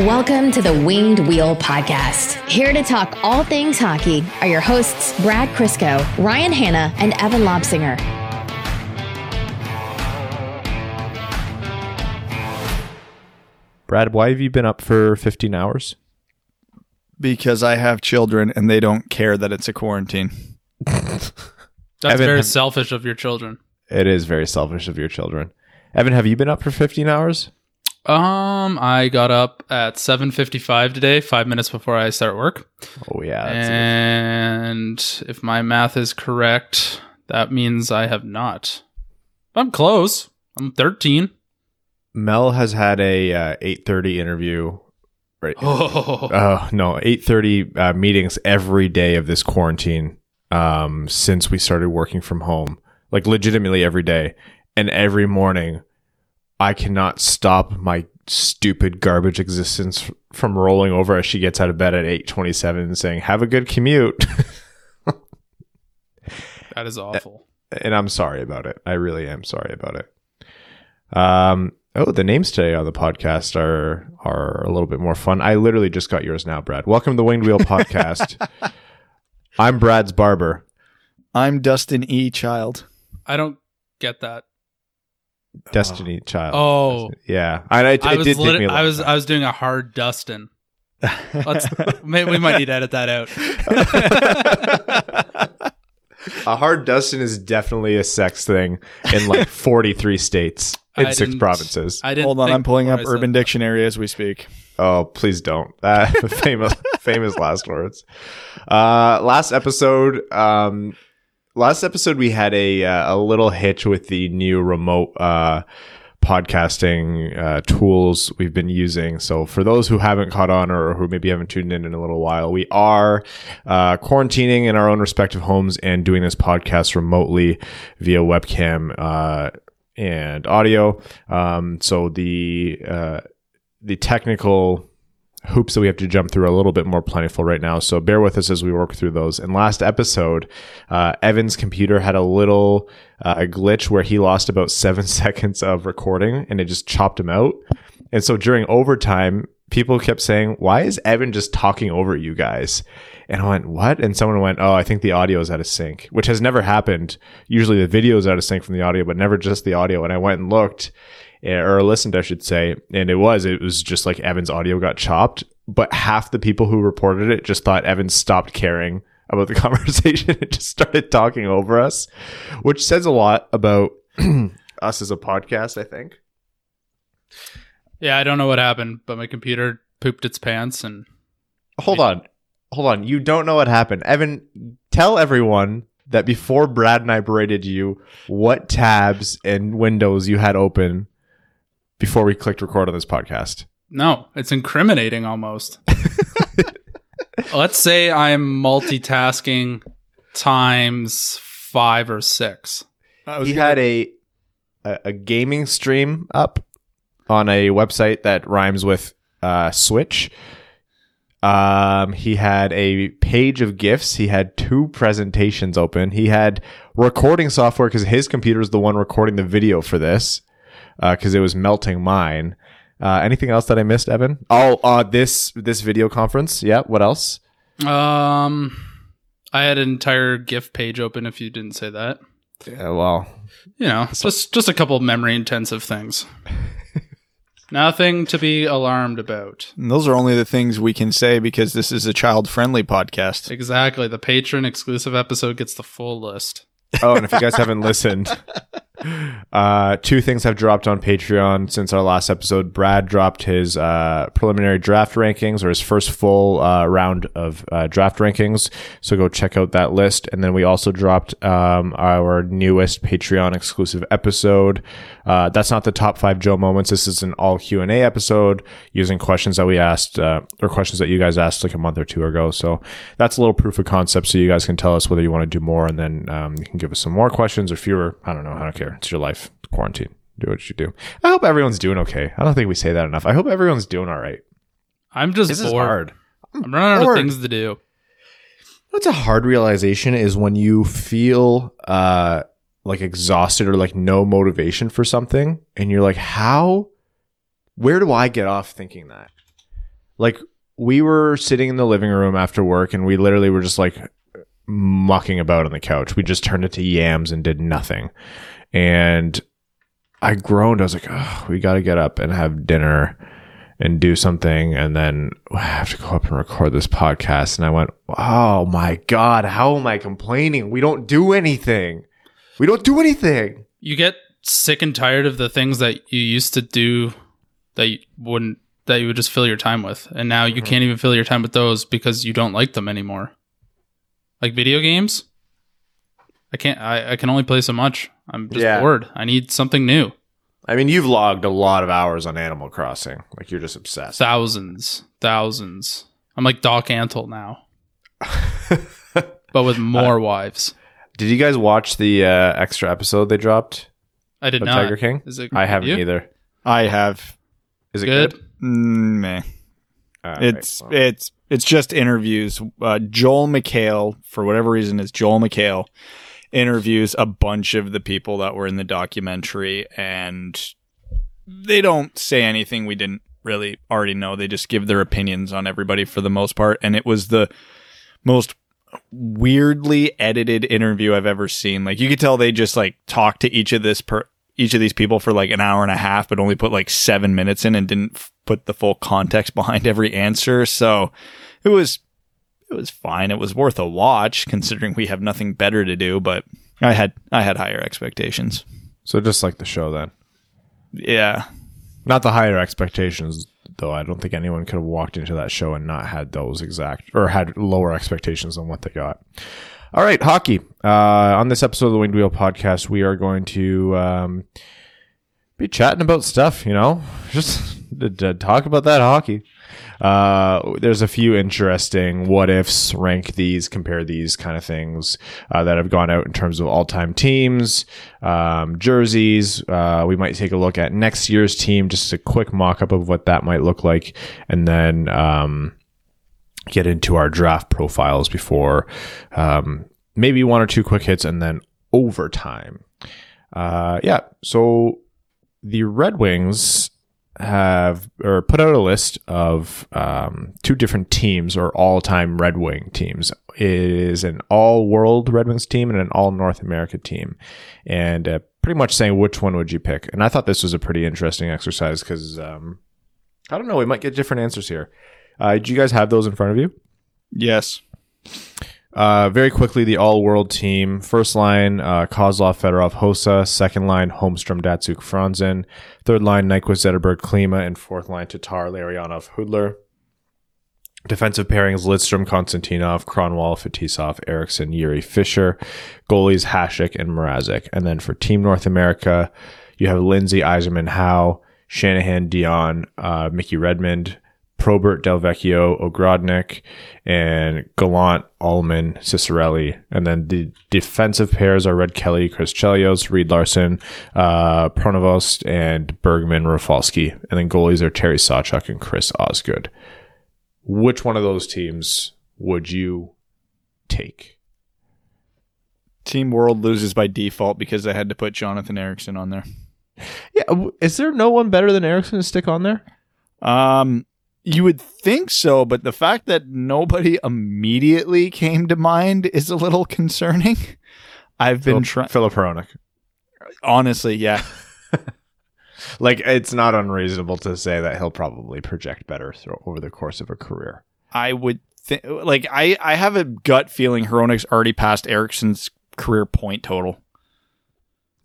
Welcome to the Winged Wheel Podcast. Here to talk all things hockey are your hosts, Brad Crisco, Ryan Hanna, and Evan Lobsinger. Brad, why have you been up for 15 hours? because I have children and they don't care that it's a quarantine. That's Evan, very have- selfish of your children. It is very selfish of your children. Evan, have you been up for 15 hours? Um, I got up at 7:55 today, 5 minutes before I start work. Oh, yeah. and if my math is correct, that means I have not. I'm close. I'm 13. Mel has had a uh, 8.30 interview. Right. Oh. Uh, no, 8.30 uh, meetings every day of this quarantine um, since we started working from home. Like legitimately every day. And every morning, I cannot stop my stupid garbage existence from rolling over as she gets out of bed at 8.27 and saying, have a good commute. that is awful. and I'm sorry about it. I really am sorry about it. Um. Oh, the names today on the podcast are are a little bit more fun. I literally just got yours now, Brad. Welcome to the Winged Wheel Podcast. I'm Brad's barber. I'm Dustin E. Child. I don't get that. Destiny Child. Oh. yeah. I, I, it I was did take me. A I was time. I was doing a hard Dustin. Let's maybe we might need to edit that out. a hard Dustin is definitely a sex thing in like 43 states in I 6 provinces. I didn't Hold on, I'm pulling up Urban that. Dictionary as we speak. Oh, please don't. Uh, famous, famous last words. Uh, last episode, um, last episode we had a uh, a little hitch with the new remote uh, podcasting uh, tools we've been using. So for those who haven't caught on or who maybe haven't tuned in in a little while, we are uh, quarantining in our own respective homes and doing this podcast remotely via webcam uh, and audio. Um, so the uh, the technical hoops that we have to jump through are a little bit more plentiful right now. So bear with us as we work through those. And last episode, uh, Evan's computer had a little uh, a glitch where he lost about seven seconds of recording and it just chopped him out. And so during overtime, people kept saying, why is Evan just talking over you guys? And I went, what? And someone went, oh, I think the audio is out of sync, which has never happened. Usually the video is out of sync from the audio, but never just the audio. And I went and looked eh, or listened, I should say, and it was, it was just like Evan's audio got chopped, but half the people who reported it just thought Evan stopped caring about the conversation and just started talking over us, which says a lot about us as a podcast, I think. Yeah, I don't know what happened, but my computer pooped its pants and Hold on. Hold on. You don't know what happened. Evan, tell everyone that before Brad and I berated you, what tabs and windows you had open before we clicked record on this podcast. no, it's incriminating almost. Let's say I'm multitasking times 5 or 6. I he gonna- had a, a a gaming stream up on a website that rhymes with uh, Switch. Um, he had a page of gifts. He had two presentations open. He had recording software because his computer is the one recording the video for this because it was melting mine. Uh, anything else that I missed, Evan? Oh, uh, this this video conference. Yeah. What else? Um I had an entire GIF page open if you didn't say that. Yeah, well, You know, just just a couple memory intensive things. Nothing to be alarmed about. And those are only the things we can say because this is a child friendly podcast. Exactly. The patron exclusive episode gets the full list. Oh, and if you guys haven't listened, uh, two things have dropped on Patreon since our last episode. Brad dropped his uh, preliminary draft rankings or his first full uh, round of uh, draft rankings. So go check out that list. And then we also dropped um, our newest Patreon exclusive episode. Uh, that's not the top five Joe moments. This is an all Q and A episode using questions that we asked uh, or questions that you guys asked like a month or two ago. So that's a little proof of concept. So you guys can tell us whether you want to do more, and then um, you can give us some more questions or fewer. I don't know. I don't care. It's your life. Quarantine. Do what you do. I hope everyone's doing okay. I don't think we say that enough. I hope everyone's doing all right. I'm just This is bored. hard. I'm running out of things to do. What's a hard realization is when you feel uh like exhausted or like no motivation for something and you're like how where do I get off thinking that? like we were sitting in the living room after work and we literally were just like mucking about on the couch. We just turned it to yams and did nothing. And I groaned. I was like, oh, we got to get up and have dinner and do something. And then I have to go up and record this podcast. And I went, oh my God, how am I complaining? We don't do anything. We don't do anything. You get sick and tired of the things that you used to do that you wouldn't that you would just fill your time with. And now you mm-hmm. can't even fill your time with those because you don't like them anymore. Like video games? I can't I, I can only play so much. I'm just Yeah. bored. I need something new. I mean, you've logged a lot of hours on Animal Crossing. Like you're just obsessed. Thousands. Thousands. I'm like Doc Antle now. but with more wives. Did you guys watch the uh, extra episode they dropped I did not. Tiger King? Is it I haven't you? either. I have. Is it Good. good? Mm, meh. All right, It's well. it's it's just interviews. Uh, Joel McHale, for whatever reason, is Joel McHale interviews a bunch of the people that were in the documentary, and they don't say anything we didn't really already know. They just give their opinions on everybody for the most part, and it was the most weirdly edited interview I've ever seen. Like you could tell they just like talked to each of this per each of these people for like an hour and a half, but only put like seven minutes in and didn't f- put the full context behind every answer. So it was it was fine. It was worth a watch considering we have nothing better to do. But I had I had higher expectations. so just like the show then. Yeah, Not the higher expectations though. I don't think anyone could have walked into that show and not had those exact or had lower expectations than what they got. All right, hockey. Uh, on this episode of the Winged Wheel podcast, we are going to um, be chatting about stuff. You know, just to, to talk about that hockey. Uh, there's a few interesting what ifs, rank these, compare these kind of things uh, that have gone out in terms of all time teams, um, jerseys. Uh, we might take a look at next year's team, just a quick mock up of what that might look like, and then um, get into our draft profiles before um, maybe one or two quick hits and then overtime. Uh, yeah, so the Red Wings have or put out a list of um, two different teams or all-time Red Wing teams. It is an all-world Red Wings team and an all-North America team, and uh, pretty much saying which one would you pick. And I thought this was a pretty interesting exercise because um, I don't know, we might get different answers here. Uh, do you guys have those in front of you? yes, Uh, very quickly, the all-world team. First line, uh, Kozlov, Fedorov, Hossa. Second line, Holmstrom, Datsyuk, Franzen. Third line, Nyquist, Zetterberg, Klima. And fourth line, Tatar, Larionov, Hudler. Defensive pairings, Lidstrom, Konstantinov, Kronwall, Fetisov, Ericsson, Jiri Fischer. Goalies, Hasek and Mrazek. And then for Team North America, you have Lindsay, Yzerman, Howe, Shanahan, Dionne, uh, Mickey Redmond, Probert, Delvecchio, Ogrodnick, and Gallant, Ullman, Ciccarelli. And then the defensive pairs are Red Kelly, Chris Chelios, Reed Larson, uh, Pronovost, and Bergman, Rafalski. And then goalies are Terry Sawchuk and Chris Osgood. Which one of those teams would you take? Team World loses by default because I had to put Jonathan Ericsson on there. Yeah, is there no one better than Ericsson to stick on there? Um, you would think so, but the fact that nobody immediately came to mind is a little concerning. I've been trying, Filip Hronek. honestly, yeah. Like it's not unreasonable to say that he'll probably project better thro- over the course of a career. I would think, like, I, I have a gut feeling Hronek's already passed Ericsson's career point total.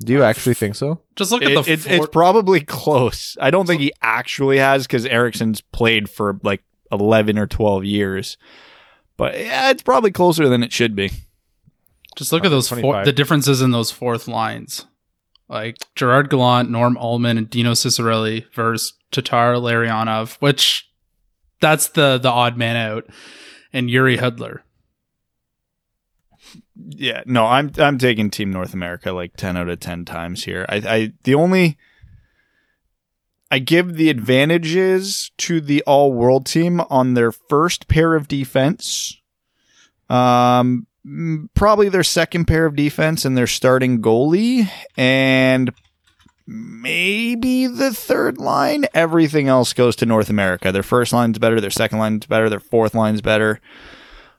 Do you actually think so? Just look It- at the it's, four- it's probably close. I don't think he actually has because Ericsson's played for like 11 or 12 years. But yeah, it's probably closer than it should be. Just look at those four, the differences in those fourth lines. Like Gerard Gallant, Norm Ullman, and Dino Ciccarelli versus Tatar Larionov, which that's the the odd man out, and Jiri Hudler. Yeah, no, I'm I'm taking Team North America like ten out of ten times here. I, I the only I give the advantages to the all world team on their first pair of defense. Um probably their second pair of defense and their starting goalie and maybe the third line. Everything else goes to North America. Their first line's better. Their second line's better. Their fourth line's better.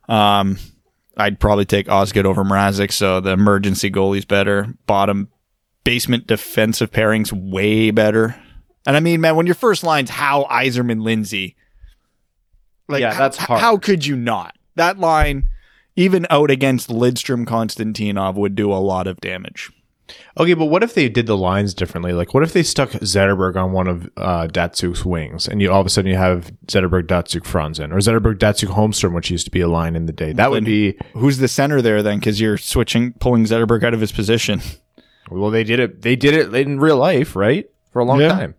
Um, I'd probably take Osgood over Mrazek, so the emergency goalie's better. Bottom basement defensive pairings way better. And I mean, man, when your first line's Howe, Yzerman, Lindsay, like Yeah, h- that's hard. How could you not? That line, even out against Lidstrom, Konstantinov, would do a lot of damage. Okay, but what if they did the lines differently? Like, what if they stuck Zetterberg on one of uh, Datsyuk's wings, and you all of a sudden you have Zetterberg, Datsyuk, Franzen, or Zetterberg, Datsyuk, Holmstrom, which used to be a line in the day? That would be Who's the center there then? Because you're switching, pulling Zetterberg out of his position. well. They did it. They did it in real life, right? For a long Yeah. time.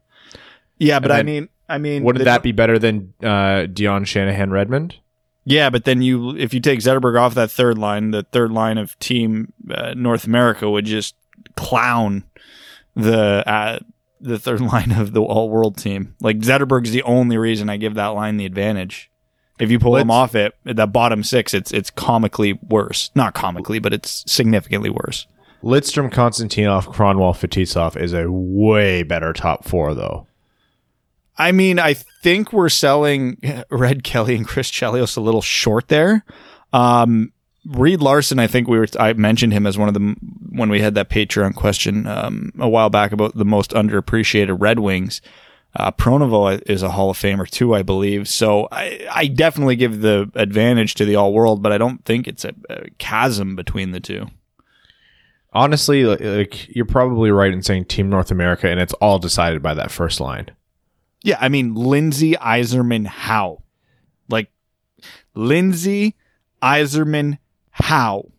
Yeah, but I mean, I mean, Wouldn't that be better than uh, Dionne Shanahan Redmond? Yeah, but then you, if you take Zetterberg off that third line, the third line of Team uh, North America would just clown the uh, the third line of the all world team. Like Zetterberg's the only reason I give that line the advantage. If you pull him Let's- off it, that bottom six, it's it's comically worse. Not comically, but it's significantly worse. Lidstrom, Konstantinov, Kronwall, Fetisov is a way better top four, though. I mean, I think we're selling Red Kelly and Chris Chelios a little short there. Um, Reed Larson, I think we were, I mentioned him as one of the, when we had that Patreon question, um, a while back about the most underappreciated Red Wings. Uh, Pronovost is a Hall of Famer too, I believe. So I, I definitely give the advantage to the all world, but I don't think it's a, a chasm between the two. Honestly, like- you're probably right in saying Team North America, and it's all decided by that first line. Yeah, I mean Lindsay Yzerman Howe. Like Lindsay Yzerman Howe.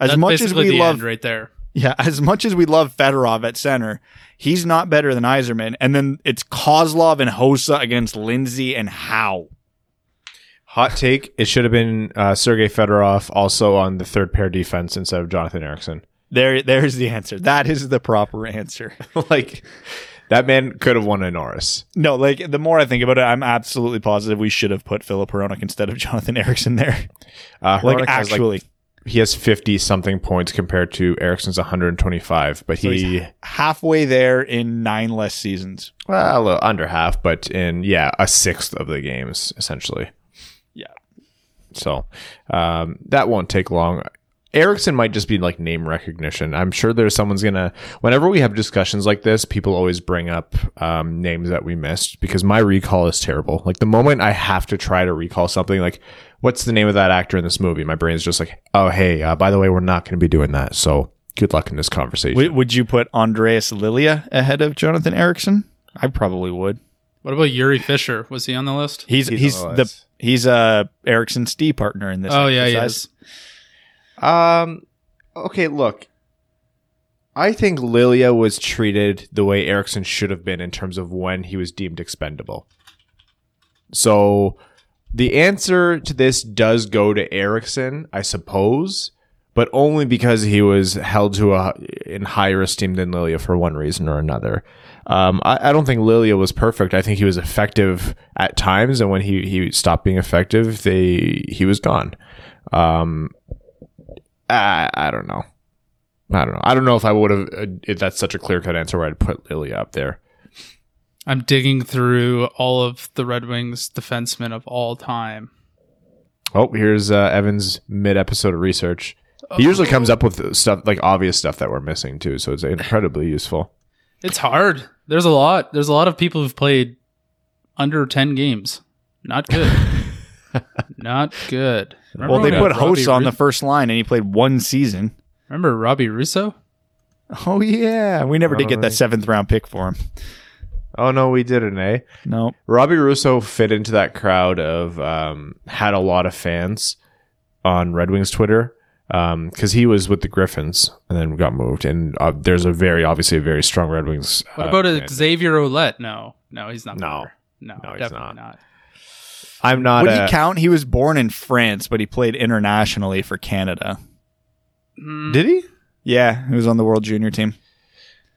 As That's much as basically we the love end right there. Yeah, as much as we love Fedorov at center, he's not better than Yzerman. And then it's Kozlov and Hossa against Lindsay and Howe. Hot take: It should have been uh, Sergei Fedorov also on the third pair defense instead of Jonathan Ericsson. There there's the answer. That is the proper answer. like that man could have won a Norris. No, like the more I think about it, I'm absolutely positive we should have put Filip Hronek instead of Jonathan Ericsson there. Uh, Like actually. he has fifty something points compared to Ericsson's 125, but he halfway there in nine less seasons. well a little under half, but in yeah a sixth of the games essentially. Yeah. So um, that won't take long. Ericsson might just be like name recognition. I'm sure there's someone's gonna. Whenever we have discussions like this, people always bring up um, names that we missed because my recall is terrible. Like the moment I have to try to recall something, like what's the name of that actor in this movie, my brain's just like, oh hey, uh, by the way, we're not going to be doing that. So good luck in this conversation. W- would you put Andreas Lilja ahead of Jonathan Ericsson? I probably would. What about Jiri Fischer? Was he on the list? He's He's he's, on the the list. he's uh Ericsson's D partner in this. oh yeah, he is. Um. Okay. Look, I think Lilja was treated the way Ericsson should have been in terms of when he was deemed expendable. So, the answer to this does go to Ericsson, I suppose, but only because he was held to a in higher esteem than Lilja for one reason or another. Um, I, I don't think Lilja was perfect. I think he was effective at times, and when he, he stopped being effective, they he was gone. Um, I, I don't know. I don't know. I don't know if I would have. Uh, if that's such a clear cut answer where I'd put Lily up there. I'm digging through all of the Red Wings defensemen of all time. Oh, here's uh, Evan's mid episode of research. He usually comes up with stuff like obvious stuff that we're missing too, so it's incredibly useful. It's hard. There's a lot. There's a lot of people who've played under 10 games. Not good. Not good. Remember Well, they put Robbie Host on Ru- the first line, and he played one season. Remember Robbie Russo? Oh yeah, we never did get that seventh round pick for him. Oh no, we didn't, eh? No, Robbie Russo fit into that crowd of um, had a lot of fans on Red Wings Twitter because he was with the Griffins and then got moved. And uh, there's a very obviously a very strong Red Wings. What uh, about a. Xavier Ouellet? No. No, he's not. No. there. No, No, he's definitely not. not. I'm not. would a- he count? He was born in France, but he played internationally for Canada. Mm, Did he? Yeah, he was on the World Junior team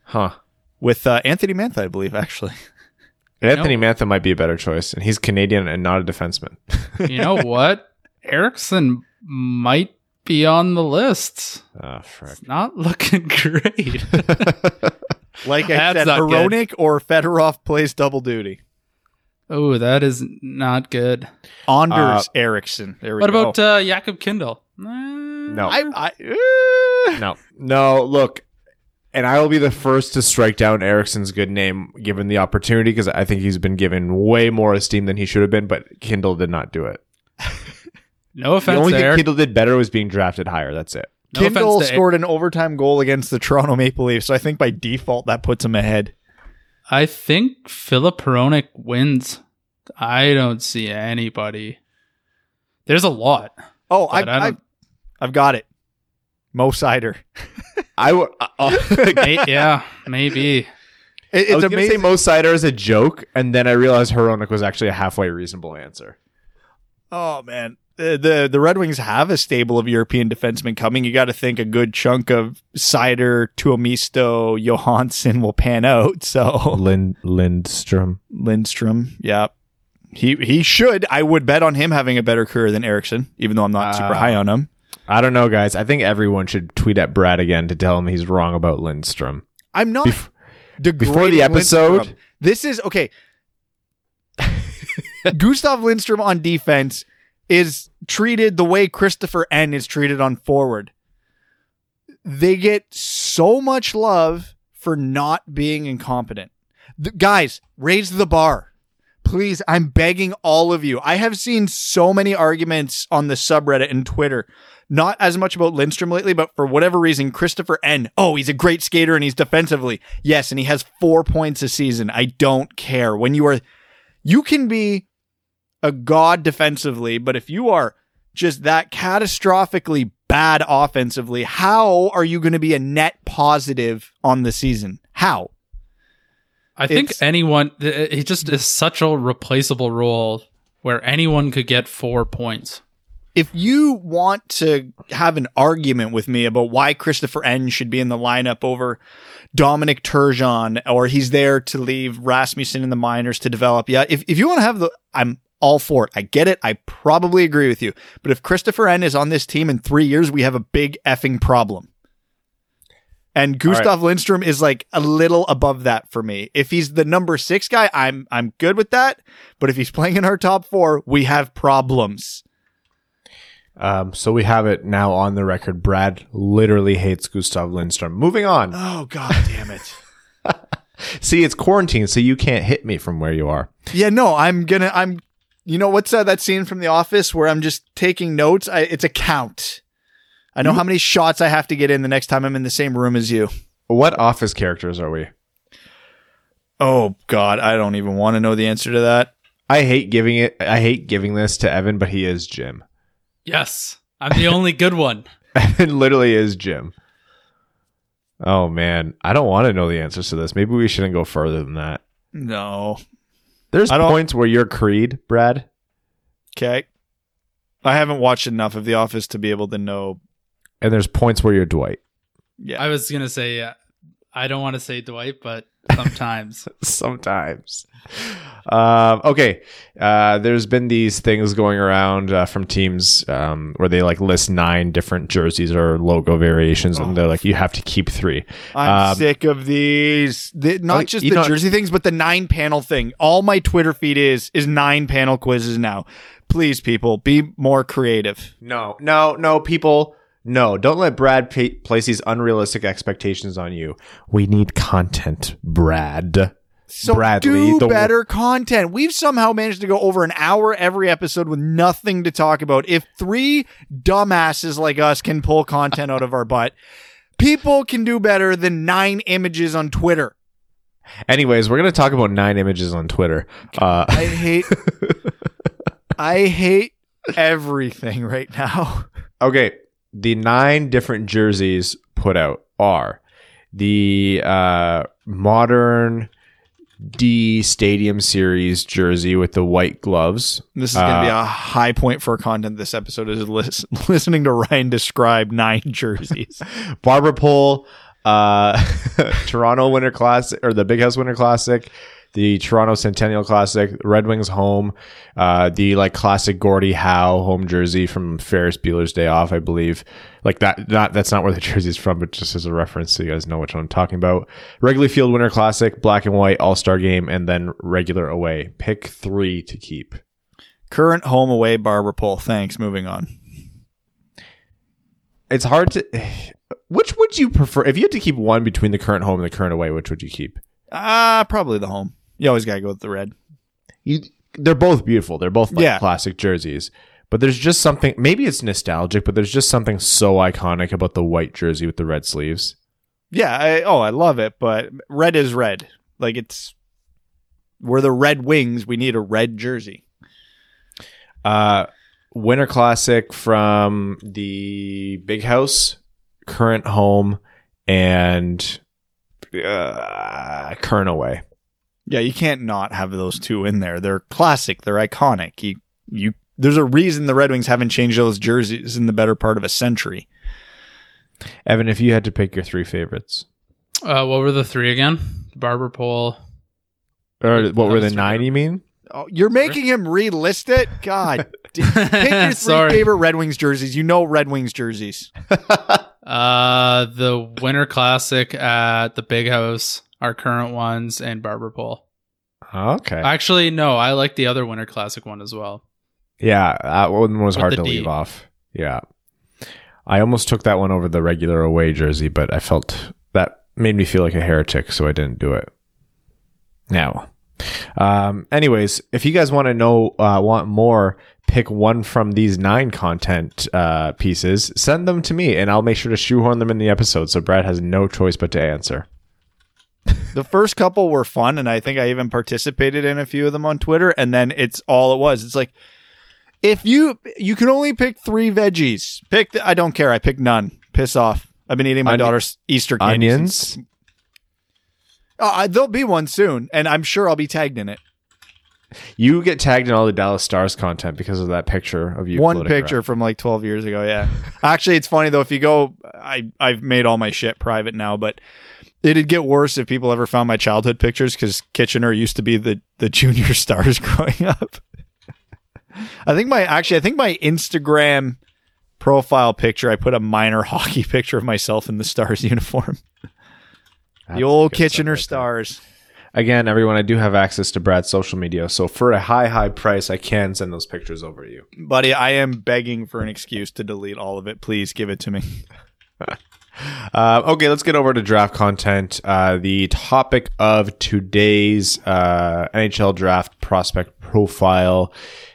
Huh. with uh, Anthony Mantha, I believe. Actually, Anthony Mantha might be a better choice, and he's Canadian and not a defenseman. you know what? Ericsson might be on the list. oh, frick. Not looking great. Like I That's said, not good. Hronek or Fedorov plays double duty. Oh, that is not good. Anders Eriksson. There we What go. about uh, Jakub Kindl? No. I, I, uh, No, no. Look, and I will be the first to strike down Ericsson's good name given the opportunity because I think he's been given way more esteem than he should have been. But Kindl did not do it. No The offense only there. thing Kindl did better was being drafted higher. That's it. No Kindl to- scored an overtime goal against the Toronto Maple Leafs, so I think by default that puts him ahead. I think Filip Hronek wins. I don't see anybody. There's a lot. Oh, I, I, I I've got it. Mo Seider. I w- uh, May- yeah, maybe. It- I it's was gonna say. Mo Seider is a joke, and then I realized Hronek was actually a halfway reasonable answer. Oh man, the, the the Red Wings have a stable of European defensemen coming. You got to think a good chunk of Seider, Tuomisto, Johansson will pan out. So Lind Lindstrom. Lindstrom, yeah, he he should. I would bet on him having a better career than Erickson, even though I'm not super Ah. high on him. I don't know, guys. I think everyone should tweet at Brad again to tell him he's wrong about Lindstrom. I'm not Bef- before the episode- Lindstrom. This is okay. Gustav Lindstrom on defense is treated the way Christoffer Ehn is treated on forward. They get so much love for not being incompetent. The- guys, raise the bar. Please, I'm begging all of you. I have seen so many arguments on the subreddit and Twitter, not as much about Lindstrom lately, but for whatever reason, Christoffer Ehn. Oh, he's a great skater and he's defensively. Yes, and he has four points a season. I don't care. When you are, you can be a god defensively, but if you are just that catastrophically bad offensively, how are you going to be a net positive on the season? How? I think It's- anyone, it just is such a replaceable role where anyone could get four points. if you want to have an argument with me about why Christoffer Ehn should be in the lineup over Dominic Turgeon, or he's there to leave Rasmussen in the minors to develop, yeah, if, if you want to have the, I'm all for it. I get it. I probably agree with you. But if Christoffer Ehn is on this team in three years, we have a big effing problem. And Gustav Lindstrom is like a little above that for me. If he's the number six guy, I'm I'm good with that. But if he's playing in our top four, we have problems. Um, so we have it now on the record. Brad literally hates Gustav Lindstrom. Moving on. Oh god damn it. See, it's quarantine, so you can't hit me from where you are. Yeah, no, I'm gonna. I'm. You know what's uh, that scene from The Office where I'm just taking notes? I, it's a count. I know how many shots I have to get in the next time I'm in the same room as you. What office characters are we? Oh God, I don't even want to know the answer to that. I hate giving it. I hate giving this to Evan, but he is Jim. Yes, I'm the only good one. Evan literally is Jim. Oh man, I don't want to know the answers to this. Maybe we shouldn't go further than that. No. There's points where you're Creed, Brad. Okay. I haven't watched enough of The Office to be able to know. and there's points where you're Dwight. Yeah. I was gonna say, uh, I don't want to say Dwight, but sometimes. Sometimes. Um, okay. Uh, there's been these things going around uh, from teams um, where they like list nine different jerseys or logo variations, and they're like, you have to keep three. I'm Um, sick of these. The, not Oh, just the know- jersey things, but the nine panel thing. All my Twitter feed is is nine panel quizzes now. Please, people, be more creative. No, no, no, people. No, don't let Brad place these unrealistic expectations on you. We need content, Brad. So Bradley, do the- better content. We've somehow managed to go over an hour every episode with nothing to talk about. If three dumbasses like us can pull content out of our butt, people can do better than nine images on Twitter. Anyways, we're gonna talk about nine images on Twitter. Uh, I hate I hate everything right now. Okay, the nine different jerseys put out are the uh, modern D Stadium Series jersey with the white gloves. This is going to be Uh, a high point for content this episode is lis- listening to Ryan describe nine jerseys. Barbara Pole, uh, Toronto Winter Classic or the Big House Winter Classic, the Toronto Centennial Classic, Red Wings home, uh, the like classic Gordie Howe home jersey from Ferris Bueller's Day Off, I believe. Like that, not that's not where the jersey's from, but just as a reference, so you guys know which one I'm talking about. Wrigley Field Winter Classic, black and white All Star Game, and then regular away. Pick three to keep. Current home away Barber Pole. Thanks. Moving on. It's hard to. Which would you prefer? If you had to keep one between the current home and the current away, which would you keep? Ah, probably the home. You always gotta go with the red. You, they're both beautiful. They're both like Yeah. classic jerseys. But there's just something. Maybe it's nostalgic, but there's just something so iconic about the white jersey with the red sleeves. Yeah. I, oh, I love it, but red is red. Like it's we're the Red Wings. We need a red jersey. Uh, Winter Classic from the Big House, current home, and uh, current away. Yeah, you can't not have those two in there. They're classic. They're iconic. You you. There's a reason the Red Wings haven't changed those jerseys in the better part of a century. Evan, if you had to pick your three favorites, Uh, what were the three again? Barber pole. or what were the That's nine? You mean? Oh, you're making him relist it. God, pick your three Sorry. favorite Red Wings jerseys. You know Red Wings jerseys. Uh, the Winter Classic at the Big House, our current ones, and Barber Pole. Okay. Actually, no, I like the other Winter Classic one as well. Yeah, that one was With hard to D. leave off. Yeah. I almost took that one over the regular away jersey, but I felt that made me feel like a heretic, so I didn't do it. Now, um, anyways, if you guys want to know, uh, want more, pick one from these nine content uh, pieces, send them to me, and I'll make sure to shoehorn them in the episode, so Brad has no choice but to answer. The first couple were fun, and I think I even participated in a few of them on Twitter. And then it's all it was. It's like if you you can only pick three veggies, pick. The, I don't care. I pick none. Piss off. I've been eating my Onion- daughter's Easter candy Onions? since- Oh, there'll be one soon, and I'm sure I'll be tagged in it. You get tagged in all the Dallas Stars content because of that picture of you. one picture around. from like 12 years ago. Yeah. Actually, it's funny though. If you go, I I've made all my shit private now, but it'd get worse if people ever found my childhood pictures because Kitchener used to be the the junior stars growing up. I think my actually I think my Instagram profile picture I put a minor hockey picture of myself in the Stars uniform. That's the old Kitchener right. Stars. Again, everyone, I do have access to Brad's social media, so for a high, high price, I can send those pictures over to you. Buddy, I am begging for an excuse to delete all of it. Please give it to me. Uh, okay, let's get over to draft content. Uh, the topic of today's uh, NHL draft prospect profile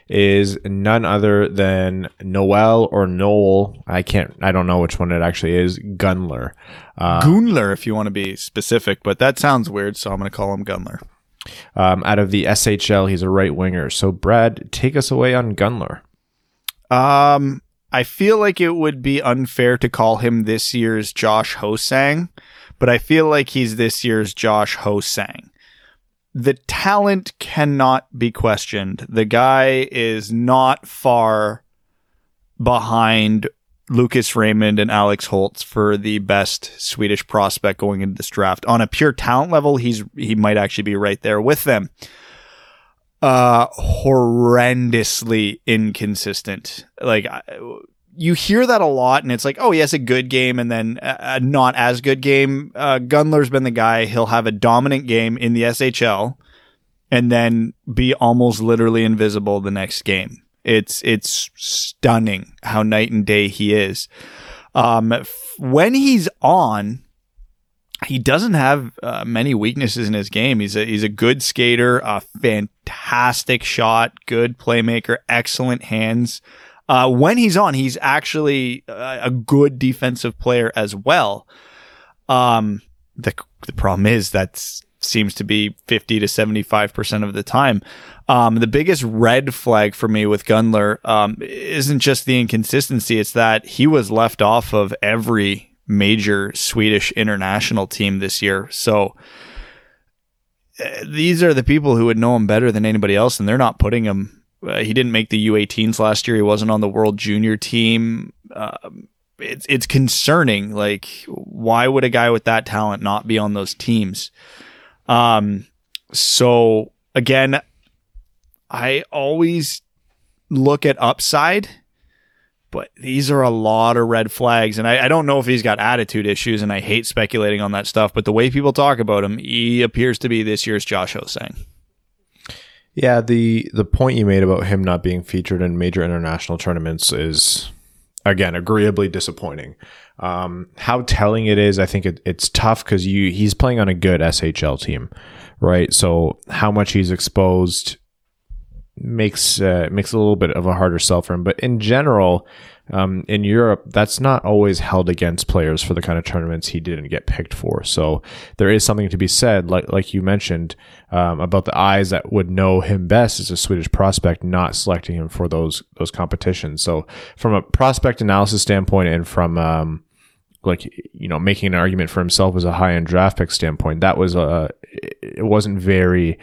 is none other than Noel or Noel. I can't. I don't know which one it actually is. Gunler. Uh, Gunler, if you want to be specific, but that sounds weird, so I'm going to call him Gunler. um, out of the SHL, he's a right winger. So, Brad, take us away on Gunler. Um, I feel like it would be unfair to call him this year's Josh Ho-Sang, but I feel like he's this year's Josh Ho-Sang. The talent cannot be questioned. The guy is not far behind Lucas Raymond and Alex Holtz for the best Swedish prospect going into this draft. On a pure talent level, he's he might actually be right there with them uh horrendously inconsistent. Like you hear that a lot and it's like oh he has a good game and then a, not as good game. Uh gunler's been the guy. He'll have a dominant game in the shl and then be almost literally invisible the next game. It's it's stunning how night and day he is. Um f- when he's on he doesn't have uh, many weaknesses in his game. He's a he's a good skater, a fantastic shot, good playmaker, excellent hands. Uh, when he's on, he's actually uh, a good defensive player as well. Um, the the problem is that seems to be fifty to seventy five percent of the time. Um, the biggest red flag for me with Gunler um, isn't just the inconsistency; it's that he was left off of every major Swedish international team this year. So uh, these are the people who would know him better than anybody else, and they're not putting him. Uh, he didn't make the U18s last year. He wasn't on the World Junior team. Um, it's it's concerning. Like, why would a guy with that talent not be on those teams? Um, So again, I always look at upside, but these are a lot of red flags. And I, I, don't know if he's got attitude issues, and I hate speculating on that stuff. But the way people talk about him, he appears to be this year's Josh Ho-Sang. Yeah, the the point you made about him not being featured in major international tournaments is again agreeably disappointing. Um, how telling it is, I think it, it's tough because you he's playing on a good SHL team, right? So how much he's exposed makes uh, makes a little bit of a harder sell for him. But in general, um, in Europe, that's not always held against players for the kind of tournaments he didn't get picked for. So there is something to be said, like like you mentioned, um, about the eyes that would know him best as a Swedish prospect, not selecting him for those those competitions. So from a prospect analysis standpoint, and from um, like you know making an argument for himself as a high end draft pick standpoint, that was a it wasn't very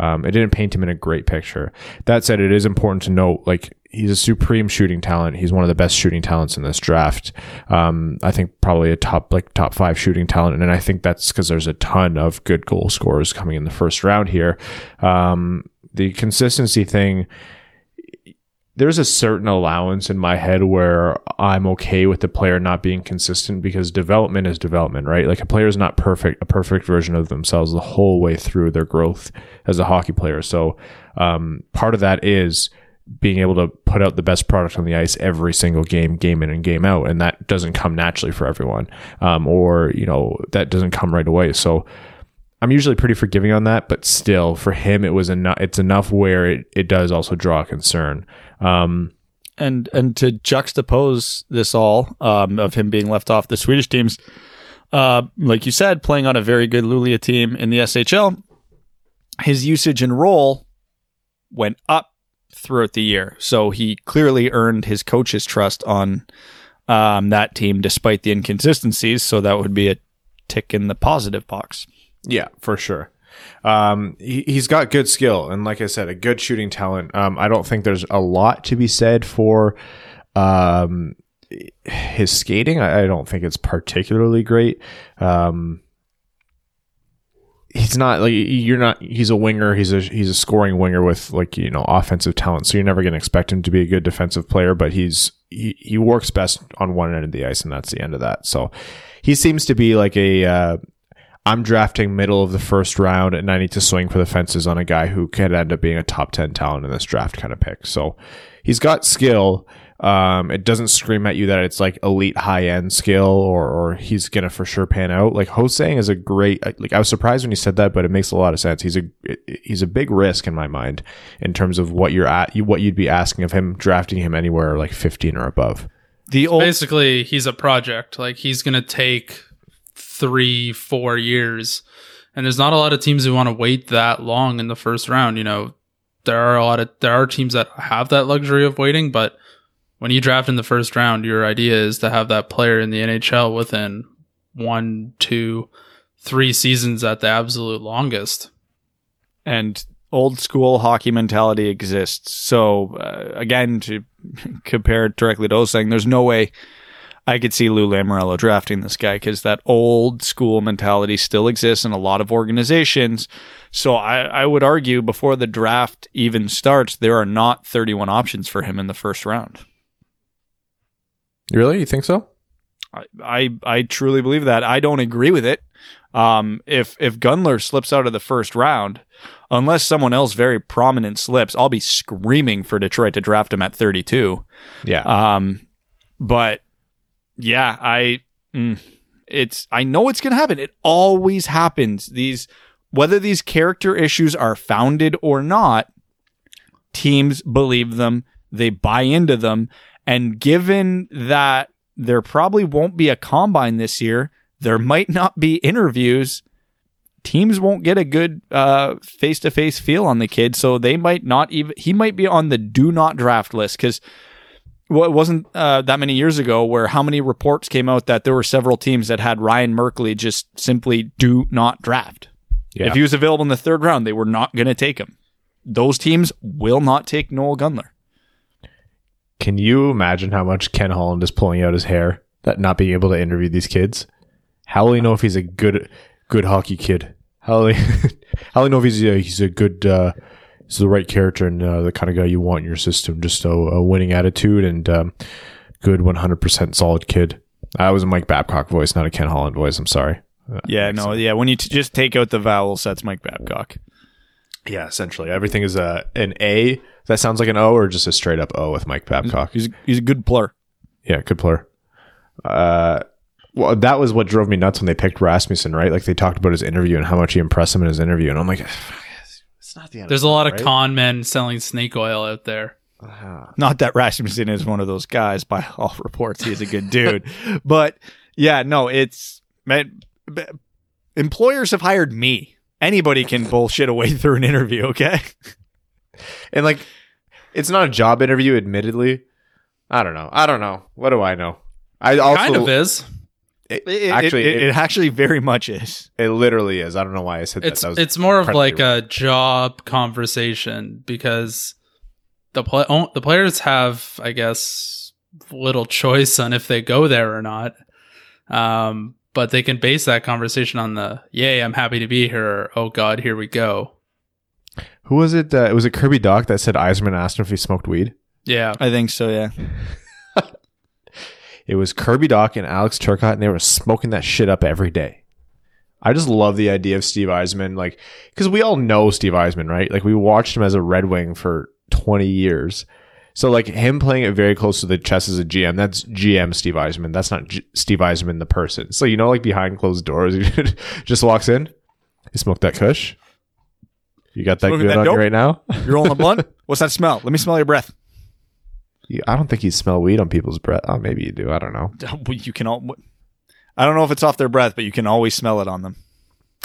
um, it didn't paint him in a great picture. That said, it is important to note, like, he's a supreme shooting talent. He's one of the best shooting talents in this draft. Um, I think probably a top, like, top five shooting talent. And I think that's because there's a ton of good goal scorers coming in the first round here. Um, the consistency thing, there's a certain allowance in my head where I'm okay with the player not being consistent because development is development, right? Like a player is not perfect, a perfect version of themselves the whole way through their growth as a hockey player. So, um, part of that is being able to put out the best product on the ice every single game, game in and game out. And that doesn't come naturally for everyone. Um, or, you know, that doesn't come right away. So, I'm usually pretty forgiving on that, but still, for him, it was enough. It's enough where it, it does also draw concern. Um, and and to juxtapose this all um, of him being left off the Swedish teams, uh, like you said, playing on a very good Luleå team in the SHL, his usage and role went up throughout the year. So he clearly earned his coach's trust on um, that team, despite the inconsistencies. So that would be a tick in the positive box. Yeah, for sure. Um, he, has got good skill and, like I said, a good shooting talent. Um, I don't think there's a lot to be said for um, his skating. I, I, don't think it's particularly great. Um, he's not like you're not. He's a winger. He's a he's a scoring winger with like you know offensive talent. So you're never going to expect him to be a good defensive player. But he's he, he works best on one end of the ice, and that's the end of that. So he seems to be like a uh, I'm drafting middle of the first round and I need to swing for the fences on a guy who could end up being a top 10 talent in this draft kind of pick. So he's got skill. Um, it doesn't scream at you that it's like elite high end skill or, or he's going to for sure pan out. Like Ho-Sang is a great, like I was surprised when you said that, but it makes a lot of sense. He's a, he's a big risk in my mind in terms of what you're at, what you'd be asking of him drafting him anywhere like 15 or above. The old- basically he's a project. Like he's going to take three, four years. And there's not a lot of teams who want to wait that long in the first round. You know, there are a lot of there are teams that have that luxury of waiting, but when you draft in the first round, your idea is to have that player in the NHL within one, two, three seasons at the absolute longest. And old school hockey mentality exists. So uh, again, to compare it directly to Ho-Sang, there's no way I could see Lou Lamoriello drafting this guy because that old school mentality still exists in a lot of organizations. So I, I would argue before the draft even starts, there are not 31 options for him in the first round. Really? You think so? I, I, I truly believe that. I don't agree with it. Um, if if Gunler slips out of the first round, unless someone else very prominent slips, I'll be screaming for Detroit to draft him at 32. Yeah. Um, but yeah, I mm, it's I know it's going to happen. It always happens. These whether these character issues are founded or not, teams believe them, they buy into them, and given that there probably won't be a combine this year, there might not be interviews. Teams won't get a good face to face feel on the kid, so they might not even. He might be on the do not draft list because well, it wasn't uh, that many years ago where how many reports came out that there were several teams that had Ryan Merkley just simply do not draft. Yeah. If he was available in the third round, they were not going to take him. Those teams will not take Noel Gunler. Can you imagine how much Ken Holland is pulling out his hair that not being able to interview these kids? How will he know if he's a good good hockey kid? How will he, I only know if he's a, he's a good, uh, he's the right character and uh, the kind of guy you want in your system. Just a, a winning attitude and um, good, one hundred percent solid kid. That was a Mike Babcock voice, not a Ken Holland voice. I'm sorry. Uh, Yeah, no, yeah. When you t- just take out the vowels, that's Mike Babcock. yeah, essentially everything is a an A that sounds like an O, or just a straight up O with Mike Babcock. He's he's a good player. Yeah, good player. Uh, well, that was what drove me nuts when they picked Rasmussen, right? Like they talked about his interview and how much he impressed him in his interview, and I'm like, it's not the end. There's a lot of right? con men selling snake oil out there. Ah. Not that Rasmussen is one of those guys. By all reports, he's a good dude. but yeah, no, it's man. b- Employers have hired me. Anybody can bullshit away through an interview. Okay. and like, it's not a job interview, admittedly. I don't know. I don't know. What do I know? I also kind of is. It- It, actually it, it, it actually very much is. it literally is. I don't know why I said It's that. that it's more of like rude. a job conversation because the play the players have, I guess, little choice on if they go there or not. Um, but they can base that conversation on the "Yay, I'm happy to be here." Or, oh God, here we go. who was it? Uh, was it Kirby Dach that said Yzerman asked him if he smoked weed? Yeah, I think so. Yeah. It was Kirby Dach and Alex Turcotte, and they were smoking that shit up every day. I just love the idea of Steve Yzerman, like, because we all know Steve Yzerman, right? Like, we watched him as a Red Wing for 20 years. So, like, him playing it very close to the chest as a GM, that's GM Steve Yzerman. That's not G- Steve Yzerman, the person. So, you know, like, behind closed doors, he just walks in, he smoked that kush. You got that Smoking good that on dope? you right now? You're rolling a blunt. What's that smell? Let me smell your breath. You- I don't think you smell weed on people's breath. Oh, maybe you do. I don't know. You can all. I don't know if it's off their breath, but you can always smell it on them.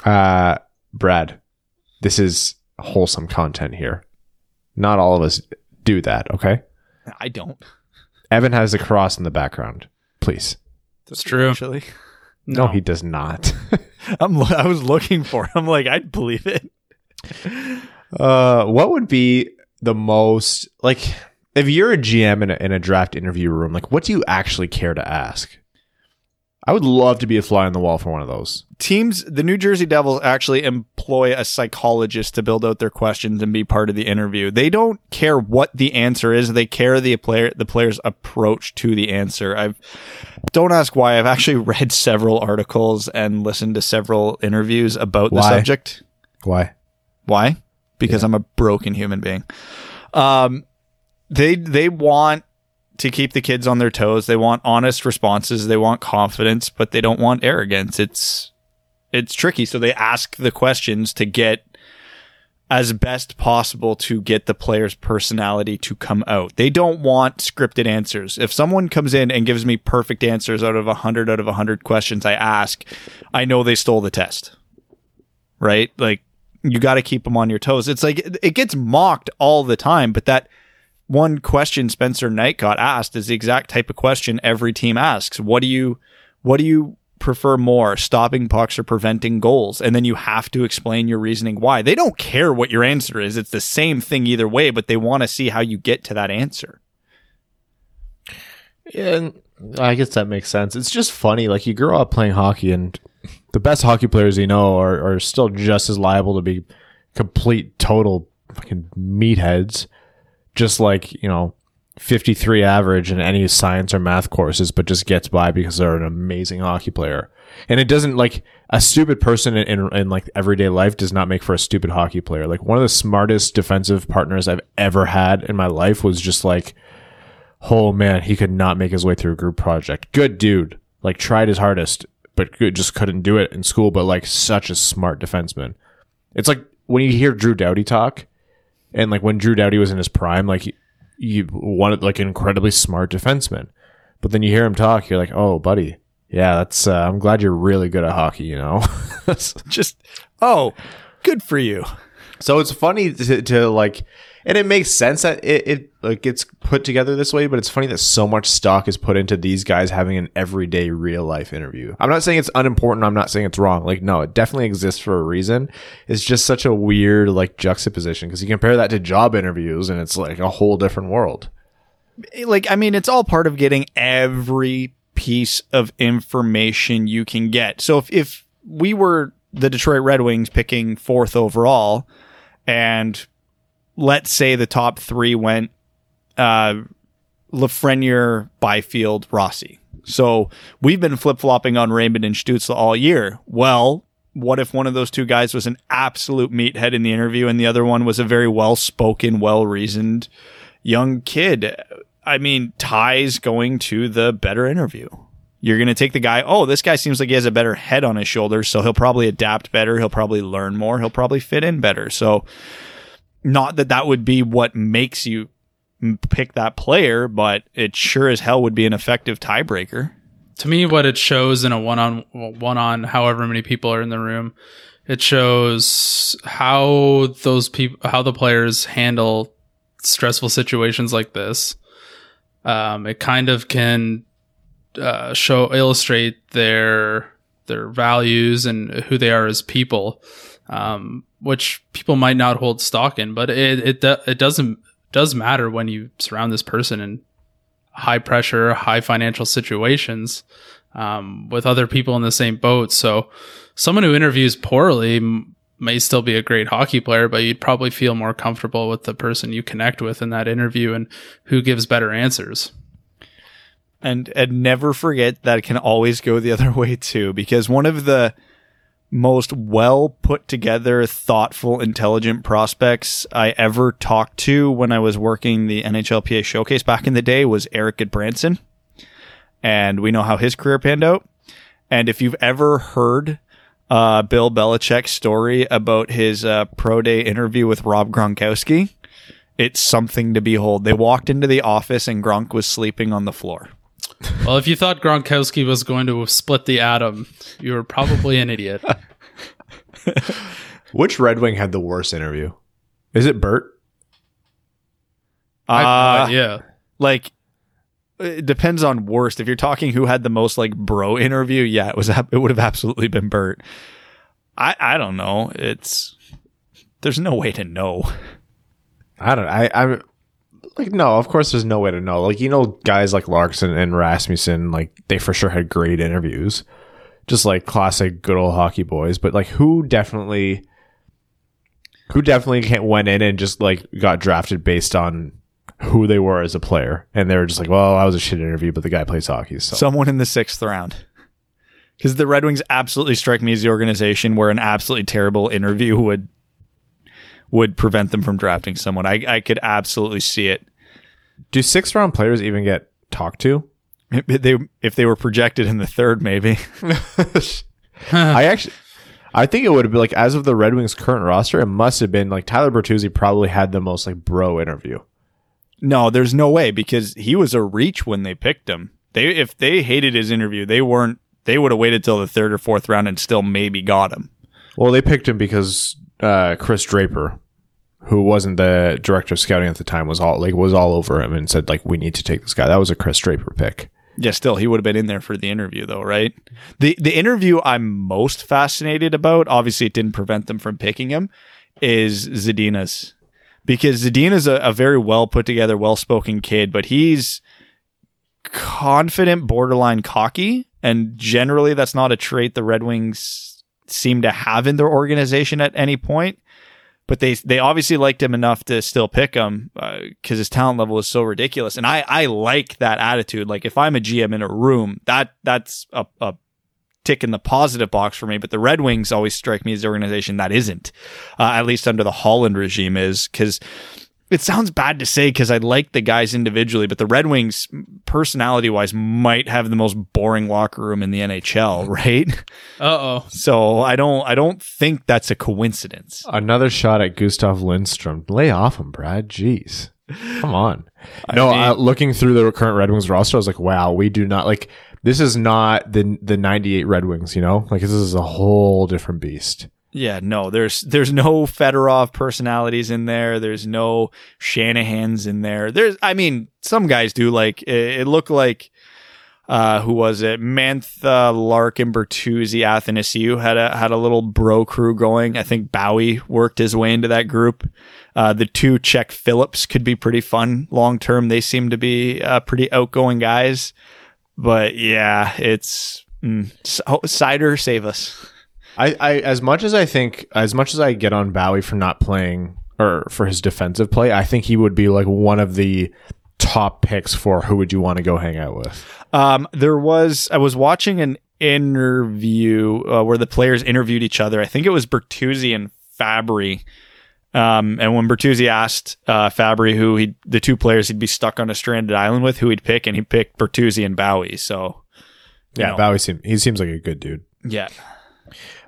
Uh, Brad, this is wholesome content here. Not all of us do that, okay? I don't. Evan has a cross in the background. Please. That's true. Actually, No, he does not. I'm. lo- I was looking for. it. I'm like, I'd believe it. uh, what would be the most like if you're a GM in a, in a draft interview room? Like, what do you actually care to ask? I would love to be a fly on the wall for one of those. Teams, the New Jersey Devils actually employ a psychologist to build out their questions and be part of the interview. They don't care what the answer is; they care the player, the player's approach to the answer. I've don't ask why. I've actually read several articles and listened to several interviews about the subject. Why? Why? Because I'm a broken human being. Um, they they want to keep the kids on their toes. They want honest responses. They want confidence, but they don't want arrogance. It's it's tricky. So they ask the questions to get as best possible to get the player's personality to come out. They don't want scripted answers. If someone comes in and gives me perfect answers out of a 100 out of a 100 questions I ask, I know they stole the test. Right? Like you got to keep them on your toes. It's like it gets mocked all the time, but that one question Spencer Knight got asked is the exact type of question every team asks. What do you what do you prefer more, stopping pucks or preventing goals? And then you have to explain your reasoning why. They don't care what your answer is. It's the same thing either way, but they want to see how you get to that answer. Yeah, I guess that makes sense. It's just funny. Like you grow up playing hockey, and the best hockey players you know are, are still just as liable to be complete, total fucking meatheads. Just like you know, fifty three average in any science or math courses, but just gets by because they're an amazing hockey player. And it doesn't like a stupid person in, in, in like everyday life does not make for a stupid hockey player. Like one of the smartest defensive partners I've ever had in my life was just like oh man, he could not make his way through a group project. Good dude. Like tried his hardest, but just couldn't do it in school. But like such a smart defenseman. It's like when you hear Drew Doughty talk, and like when Drew Doughty was in his prime, like you wanted like an incredibly smart defenseman. But then you hear him talk, you're like, oh, buddy, yeah, that's. Uh, I'm glad you're really good at hockey. You know. Just oh, good for you. So it's funny to, to like, and it makes sense that it, it like gets put together this way, but it's funny that so much stock is put into these guys having an everyday real life interview. I'm not saying it's unimportant. I'm not saying it's wrong. Like, no, it definitely exists for a reason. It's just such a weird like juxtaposition because you compare that to job interviews and it's like a whole different world. like I mean, it's all part of getting every piece of information you can get. So if if we were the Detroit Red Wings picking fourth overall, and let's say the top three went uh, Lafreniere, Byfield, Rossi. So we've been flip flopping on Raymond and Stützle all year. Well, what if one of those two guys was an absolute meathead in the interview and the other one was a very well spoken, well reasoned young kid? I mean, ties going to the better interview. You're going to take the guy, oh, this guy seems like he has a better head on his shoulders, so he'll probably adapt better. He'll probably learn more. He'll probably fit in better. So, not that that would be what makes you pick that player, but it sure as hell would be an effective tiebreaker. To me, what it shows in a one on one on however many people are in the room, it shows how those people, how the players handle stressful situations like this. Um, it kind of can uh, show illustrate their their values and who they are as people, um, which people might not hold stock in, but it it it doesn't does matter when you surround this person in high pressure, high financial situations um, with other people in the same boat. So, someone who interviews poorly m- may still be a great hockey player, but you'd probably feel more comfortable with the person you connect with in that interview and who gives better answers. And and never forget that it can always go the other way too, because one of the most well put together, thoughtful, intelligent prospects I ever talked to when I was working the NHLPA showcase back in the day was Erik Gudbranson. And we know how his career panned out. And if you've ever heard uh, Bill Belichick's story about his uh, pro day interview with Rob Gronkowski, it's something to behold. They walked into the office and Gronk was sleeping on the floor. Well, if you thought Gronkowski was going to split the atom, you were probably an idiot. Which Red Wing had the worst interview? Is it Bert? Uh, yeah. like it depends on worst. If you're talking who had the most like bro interview, yeah, it was it would have absolutely been Bert. I I don't know. It's there's no way to know. I don't. I I'm like no. Of course, there's no way to know. Like you know, guys like Larson and Rasmussen, like they for sure had great interviews, just like classic good old hockey boys. But like who definitely, who definitely went in and just like got drafted based on who they were as a player, and they were just like, well, I was a shit interview, but the guy plays hockey. So Someone in the sixth round. Because the Red Wings absolutely strike me as the organization where an absolutely terrible interview would would prevent them from drafting someone. I, I could absolutely see it. do six round players even get talked to? If they if they were projected in the third, maybe. I actually, I think it would have been like as of the Red Wings' current roster, it must have been like Tyler Bertuzzi probably had the most like bro interview. No, there's no way because he was a reach when they picked him. They if they hated his interview, they weren't. They would have waited till the third or fourth round and still maybe got him. Well, they picked him because uh, Chris Draper, who wasn't the director of scouting at the time, was all like was all over him and said like we need to take this guy. That was a Chris Draper pick. Yeah, still he would have been in there for the interview though, right? The the interview I'm most fascinated about, obviously it didn't prevent them from picking him, is Zadina's. Because Zadina's a, a very well put together, well spoken kid, but he's confident, borderline cocky, and generally that's not a trait the Red Wings seem to have in their organization at any point. But they they obviously liked him enough to still pick him because his talent level is so ridiculous, and I I like that attitude. Like if I'm a GM in a room, that that's a, a tick in the positive box for me. But the Red Wings always strike me as the organization that isn't, uh, at least under the Holland regime, is because it sounds bad to say because I like the guys individually, but the Red Wings, personality wise, might have the most boring locker room in the NHL, right? Uh oh. So I don't, I don't think that's a coincidence. Another shot at Gustav Lindstrom. Lay off him, Brad. Jeez, come on. no, mean- uh, looking through the current Red Wings roster, I was like, wow, we do not like. This is not the the '98 Red Wings. You know, like this is a whole different beast. Yeah, no, there's there's no Fedorov personalities in there. There's no Shanahan's in there. There's, I mean, some guys do. Like it, it looked like, uh, who was it? Mantha, Larkin, Bertuzzi, Athanasiou had a had a little bro crew going. I think Bowey worked his way into that group. Uh, the two Czech Phillips could be pretty fun long term. They seem to be uh, pretty outgoing guys. But yeah, it's mm, Seider save us. I, I as much as I think as much as I get on Bowey for not playing or for his defensive play, I think he would be like one of the top picks for who would you want to go hang out with. Um, there was I was watching an interview uh, where the players interviewed each other. I think it was Bertuzzi and Fabbri. Um, and when Bertuzzi asked uh, Fabbri who he the two players he'd be stuck on a stranded island with, who he'd pick, and he picked Bertuzzi and Bowey. So Yeah, know. Bowey seems he seems like a good dude. yeah,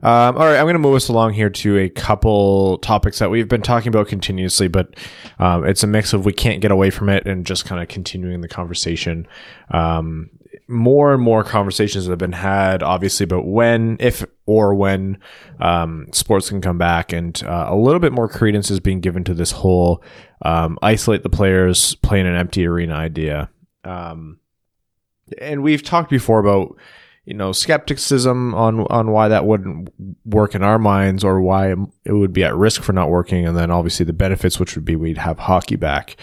Um, all right, I'm going to move us along here to a couple topics that we've been talking about continuously, but um, it's a mix of we can't get away from it and just kind of continuing the conversation. Um, more and more conversations have been had, obviously, about when, if or when um, sports can come back, and uh, a little bit more credence is being given to this whole um, isolate the players, play in an empty arena idea. Um, and we've talked before about you know skepticism on on why that wouldn't work in our minds or why it would be at risk for not working and then obviously the benefits which would be we'd have hockey back.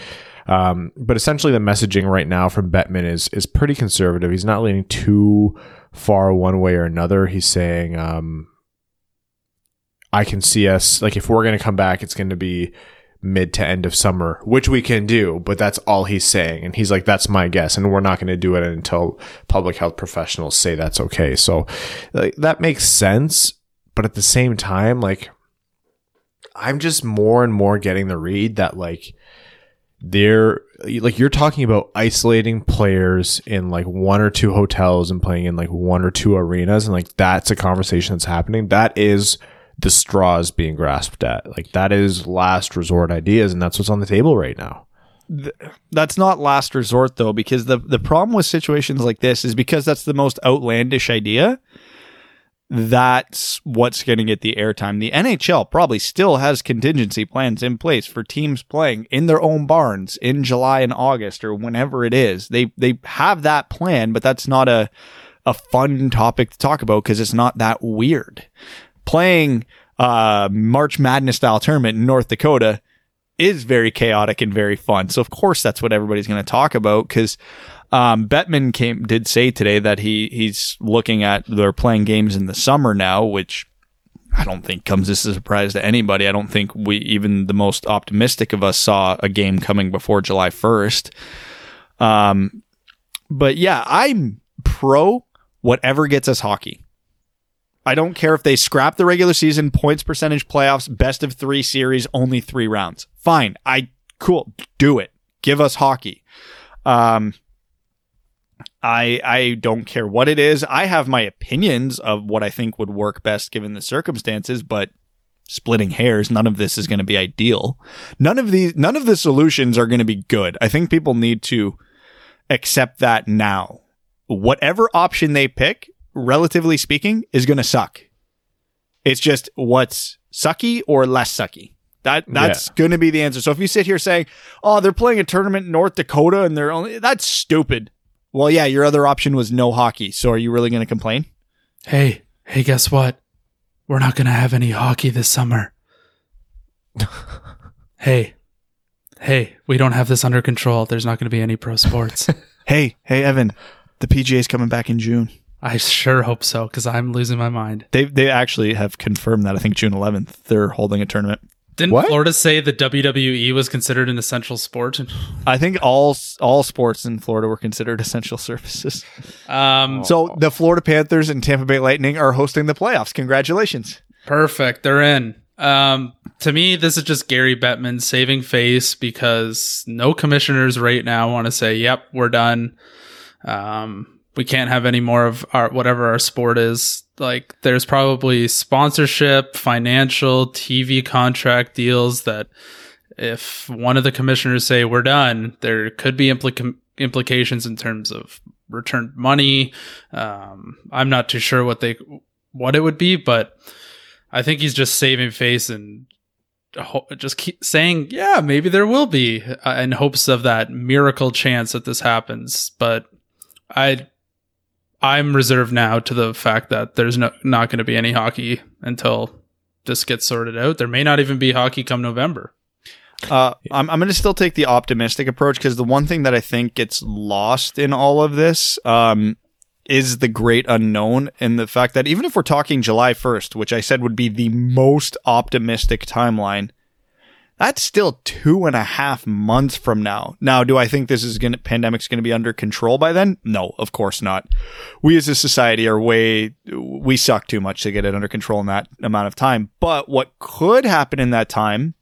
Um, but essentially the messaging right now from Bettman is is pretty conservative. He's not leaning too far one way or another. He's saying um, I can see us like if we're going to come back it's going to be mid to end of summer, which we can do, but that's all he's saying. And he's like, that's my guess. And we're not going to do it until public health professionals say that's okay. So like, that makes sense. But at the same time, like, I'm just more and more getting the read that like, they're like you're talking about isolating players in like one or two hotels and playing in like one or two arenas and like that's a conversation that's happening that is the straws being grasped at. Like that is last resort ideas, and that's what's on the table right now. that's not last resort though, because the the problem with situations like this is because that's the most outlandish idea. That's what's going to get the airtime. The NHL probably still has contingency plans in place for teams playing in their own barns in July and August or whenever it is. They they have that plan, but that's not a a fun topic to talk about because it's not that weird. Playing uh March Madness style tournament in North Dakota is very chaotic and very fun. So of course that's what everybody's going to talk about because um, Bettman came did say today that he he's looking at they're playing games in the summer now, which I don't think comes as a surprise to anybody. I don't think we even the most optimistic of us saw a game coming before July first. Um, but yeah, I'm pro whatever gets us hockey. I don't care if they scrap the regular season, points percentage playoffs, best of three series, only three rounds. Fine. I cool. Do it. Give us hockey. Um, I I don't care what it is. I have my opinions of what I think would work best given the circumstances, but splitting hairs, none of this is going to be ideal. None of these none of the solutions are going to be good. I think people need to accept that now. Whatever option they pick, relatively speaking, is going to suck. It's just what's sucky or less sucky. That that's going to be the answer. So if you sit here saying, "Oh, they're playing a tournament in North Dakota and they're only," that's stupid. Well, yeah, your other option was no hockey. So are you really going to complain? Hey, hey, guess what? We're not going to have any hockey this summer. hey, hey, we don't have this under control. There's not going to be any pro sports. Hey, hey, Evan, the PGA's coming back in June. I sure hope so because I'm losing my mind. They they actually have confirmed that. I think June 11th they're holding a tournament. Didn't What? Florida say the WWE was considered an essential sport? I think all all sports in Florida were considered essential services. Um, So the Florida Panthers and Tampa Bay Lightning are hosting the playoffs. Congratulations. Perfect. They're in. Um, to me, this is just Gary Bettman saving face because no commissioners right now want to say, "Yep, we're done. Um, we can't have any more of our whatever our sport is." Like, there's probably sponsorship, financial, TV contract deals that if one of the commissioners say we're done, there could be implica- implications in terms of returned money. Um, I'm not too sure what they what it would be, but I think he's just saving face and just keep saying, yeah, maybe there will be uh, in hopes of that miracle chance that this happens. But I, I'm reserved now to the fact that there's no not going to be any hockey until this gets sorted out. There may not even be hockey come November. Uh, I'm, I'm going to still take the optimistic approach because the one thing that I think gets lost in all of this um, is the great unknown and the fact that even if we're talking July 1st, which I said would be the most optimistic timeline, that's still two and a half months from now. Now, do I think this is going to, pandemic's going to be under control by then? No, of course not. We as a society are way, we suck too much to get it under control in that amount of time. But what could happen in that time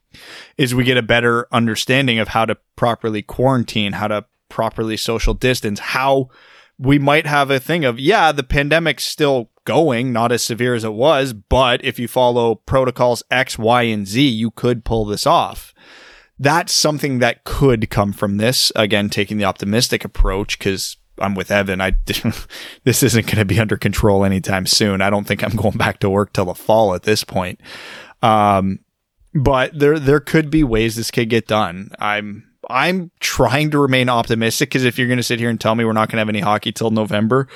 is we get a better understanding of how to properly quarantine, how to properly social distance, how we might have a thing of, yeah, the pandemic's still going, not as severe as it was, but if you follow protocols X, Y, and Z, you could pull this off. That's something that could come from this. Again, taking the optimistic approach because I'm with Evan. I this isn't going to be under control anytime soon. I don't think I'm going back to work till the fall at this point. Um, but there there could be ways this could get done. I'm I'm trying to remain optimistic because if you're going to sit here and tell me we're not going to have any hockey till November,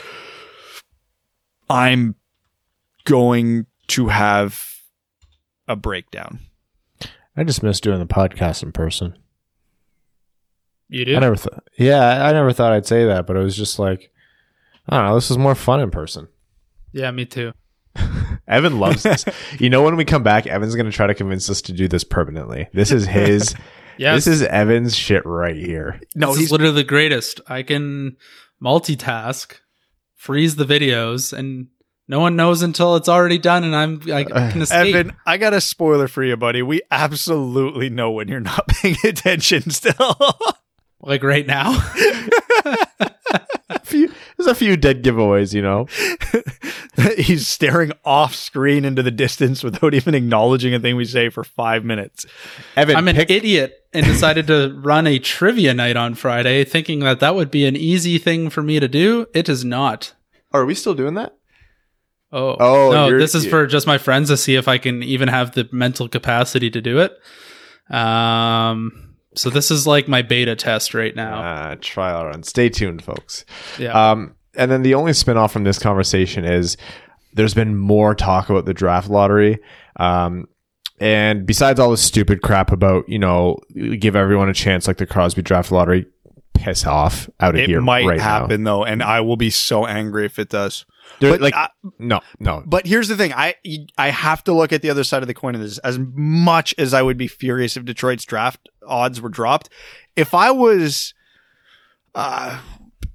I'm going to have a breakdown. I just miss doing the podcast in person. You do? I never thought. Yeah, I never thought I'd say that, but it was just like, I don't know. This is more fun in person. yeah, me too. Evan loves this. you know, when we come back, Evan's going to try to convince us to do this permanently. This is his. Yeah, This is Evan's shit right here. No, this he's is literally the greatest. I can multitask, freeze the videos, and no one knows until it's already done, and I'm I can escape. Evan. I got a spoiler for you, buddy. We absolutely know when you're not paying attention. Still, like right now. A few, there's a few dead giveaways, you know. he's staring off screen into the distance without even acknowledging a thing we say for five minutes. Evan, I'm an pick, idiot and decided to run a trivia night on Friday, thinking that that would be an easy thing for me to do. It is not. Are we still doing that? Oh, Oh, no! This is for just my friends to see if I can even have the mental capacity to do it. Um, so this is like my beta test right now. Uh, trial run. Stay tuned, folks. yeah, Um, and then the only spinoff from this conversation is there's been more talk about the draft lottery. Um, and besides all this stupid crap about, you know, give everyone a chance like the Crosby draft lottery, piss off out of It here. It might right happen though, and I will be so angry if it does. Now. But like, I- no, no. But here's the thing: I I have to look at the other side of the coin of this. As much as I would be furious if Detroit's draft odds were dropped, if I was, uh,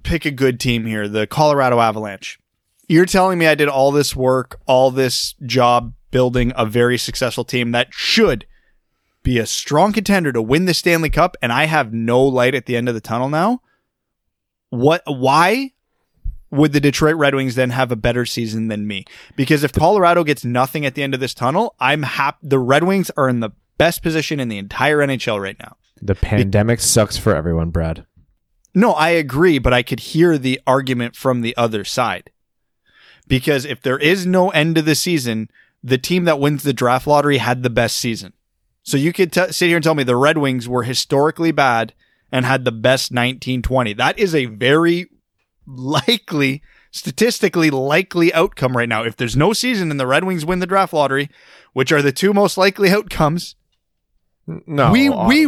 pick a good team here, the Colorado Avalanche. You're telling me I did all this work, all this job building a very successful team that should be a strong contender to win the Stanley Cup, and I have no light at the end of the tunnel now. What? Why would the Detroit Red Wings then have a better season than me? Because if Colorado gets nothing at the end of this tunnel, I'm happy. The Red Wings are in the best position in the entire NHL right now. The pandemic sucks for everyone, Brad. No, I agree, but I could hear the argument from the other side. Because if there is no end to the season, the team that wins the draft lottery had the best season. So you could t- sit here and tell me the Red Wings were historically bad and had the best 1920. That is a very likely, statistically likely outcome right now. If there's no season and the Red Wings win the draft lottery, which are the two most likely outcomes, No, We- we-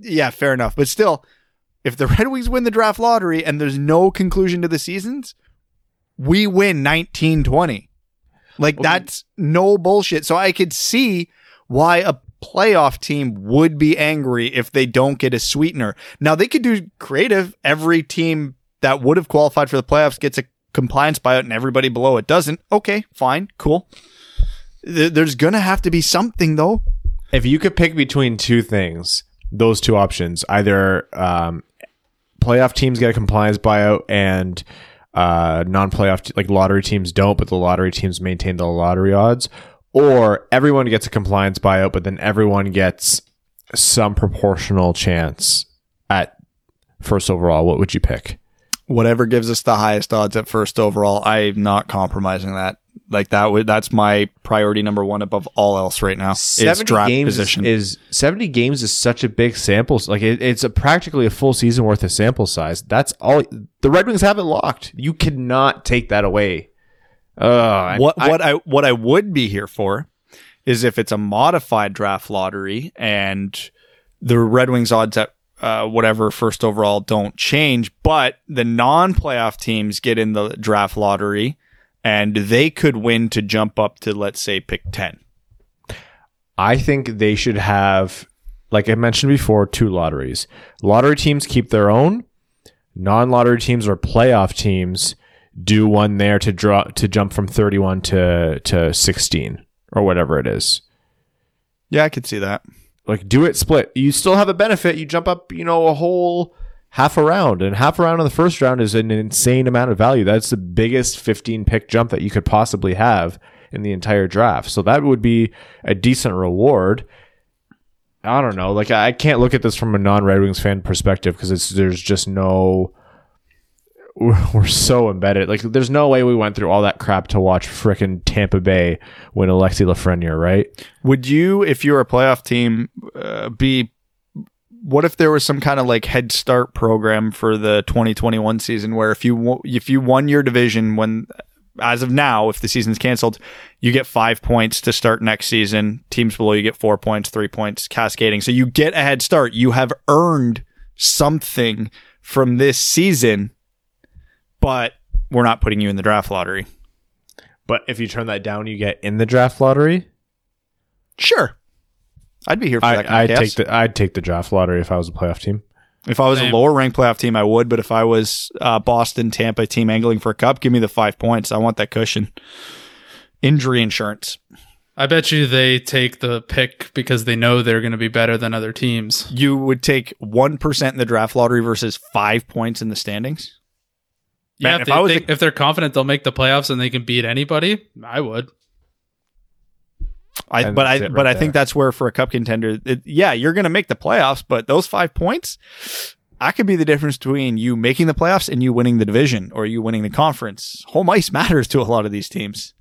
yeah, fair enough. But still, if the Red Wings win the draft lottery and there's no conclusion to the seasons, we win 1920. Like that's no bullshit. So I could see why a playoff team would be angry if they don't get a sweetener. Now they could do creative. Every team that would have qualified for the playoffs gets a compliance buyout and everybody below it doesn't. Okay, fine, cool. There's gonna have to be something though. if you could pick between two things, those two options, either um, playoff teams get a compliance buyout and uh, non-playoff t- like lottery teams don't, but the lottery teams maintain the lottery odds, or everyone gets a compliance buyout, but then everyone gets some proportional chance at first overall. What would you pick? Whatever gives us the highest odds at first overall. I'm not compromising that. Like that would that's my priority number one above all else right now. Is draft games position. is 70 games is such a big sample like it, it's a practically a full season worth of sample size that's all the red wings have it locked you cannot take that away uh what what I what I would be here for is if it's a modified draft lottery and the Red Wings odds at uh, whatever first overall don't change, but the non-playoff teams get in the draft lottery, and they could win to jump up to let's say pick ten. I think they should have, like I mentioned before, two lotteries. Lottery teams keep their own. Non-lottery teams or playoff teams do one there to draw to jump from 31 to to 16 or whatever it is. Yeah, I could see that. Like do it split. You still have a benefit. You jump up, you know, a whole half a round, and half a round in the first round is an insane amount of value. That's the biggest 15 pick jump that you could possibly have in the entire draft. So that would be a decent reward. I don't know. Like I can't look at this from a non-Red Wings fan perspective because it's there's just no. We're so embedded. Like there's no way we went through all that crap to watch frickin' Tampa Bay win Alexi Lafreniere, right? Would you, if you're a playoff team, uh, be? What if there was some kind of like head start program for the 2021 season where if you if you won your division when as of now, if the season's canceled, you get five points to start next season. Teams below you get four points, three points, cascading. So you get a head start. You have earned something from this season, but we're not putting you in the draft lottery. But if you turn that down, you get in the draft lottery. Sure. I'd be here for that. I, kind I'd of take the I'd take the draft lottery if I was a playoff team. If I was Same. a lower ranked playoff team, I would. But if I was uh, Boston, Tampa team angling for a cup, give me the five points. I want that cushion. Injury insurance. I bet you they take the pick because they know they're going to be better than other teams. You would take one percent in the draft lottery versus five points in the standings. Yeah, Man, if, if I they was think- if they're confident they'll make the playoffs and they can beat anybody, I would. I, but I that's it but right I think that's where for a cup contender, it, yeah, you're going to make the playoffs, but those five points, that could be the difference between you making the playoffs and you winning the division or you winning the conference. Home ice matters to a lot of these teams.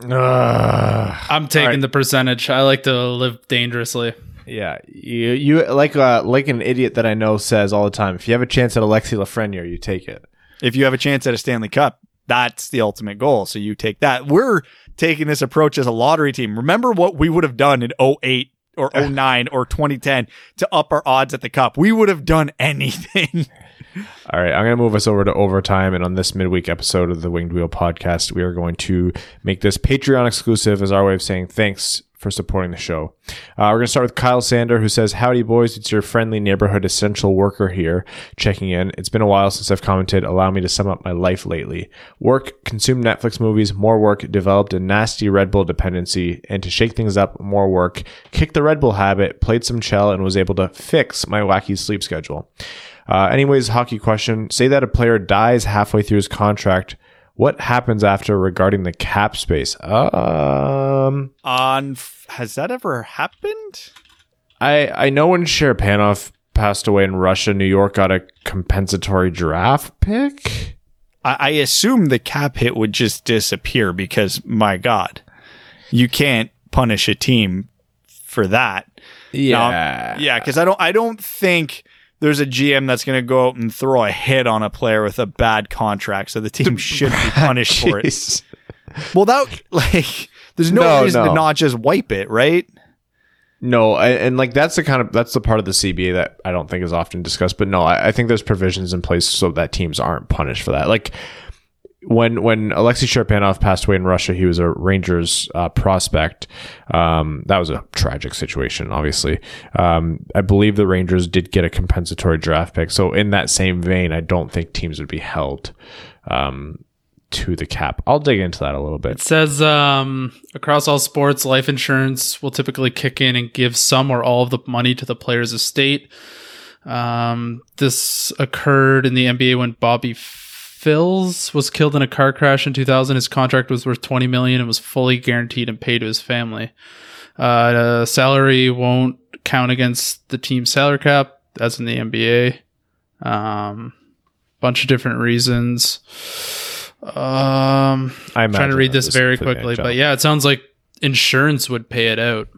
I'm taking right. the percentage. I like to live dangerously. Yeah, you you like uh, like an idiot that I know says all the time. If you have a chance at Alexi Lafreniere, you take it. If you have a chance at a Stanley Cup, that's the ultimate goal. So you take that. We're taking this approach as a lottery team. Remember what we would have done in 08 or 09 or 2010 to up our odds at the cup. We would have done anything. All right, I'm going to move us over to overtime. And on this midweek episode of the Winged Wheel podcast, we are going to make this Patreon exclusive as our way of saying thanks for supporting the show. Uh, we're going to start with Kyle Sander, who says, Howdy, boys. It's your friendly neighborhood essential worker here checking in. It's been a while since I've commented. Allow me to sum up my life lately. Work, consumed Netflix movies, more work, developed a nasty Red Bull dependency, and to shake things up, more work, kicked the Red Bull habit, played some Chell, and was able to fix my wacky sleep schedule. Uh, anyways, hockey question. Say that a player dies halfway through his contract. What happens after regarding the cap space? Um, On has that ever happened? I I know when Cherepanov passed away in Russia, New York got a compensatory draft pick. I, I assume the cap hit would just disappear because my God, you can't punish a team for that. Yeah, Now, yeah, because I don't I don't think there's a GM that's going to go out and throw a hit on a player with a bad contract, so the team should be punished for it. Well, that like there's no, No, reason no. to not just wipe it, right? No, I- and like that's the kind of that's the part of the CBA that I don't think is often discussed. But no, I, I think there's provisions in place so that teams aren't punished for that. Like when when Alexei Cherepanov passed away in Russia, he was a Rangers uh, prospect. Um, that was a tragic situation, obviously. Um, I believe the Rangers did get a compensatory draft pick. So in that same vein, I don't think teams would be held um, to the cap. I'll dig into that a little bit. It says um, across all sports, life insurance will typically kick in and give some or all of the money to the player's estate. Um, this occurred in the NBA when Bobby Phills was killed in a car crash in 2000. His contract was worth 20 million and was fully guaranteed and paid to his family. Uh, salary won't count against the team's salary cap, as in the NBA. Um, bunch of different reasons. Um, I'm trying to read this very quickly, but yeah, it sounds like insurance would pay it out.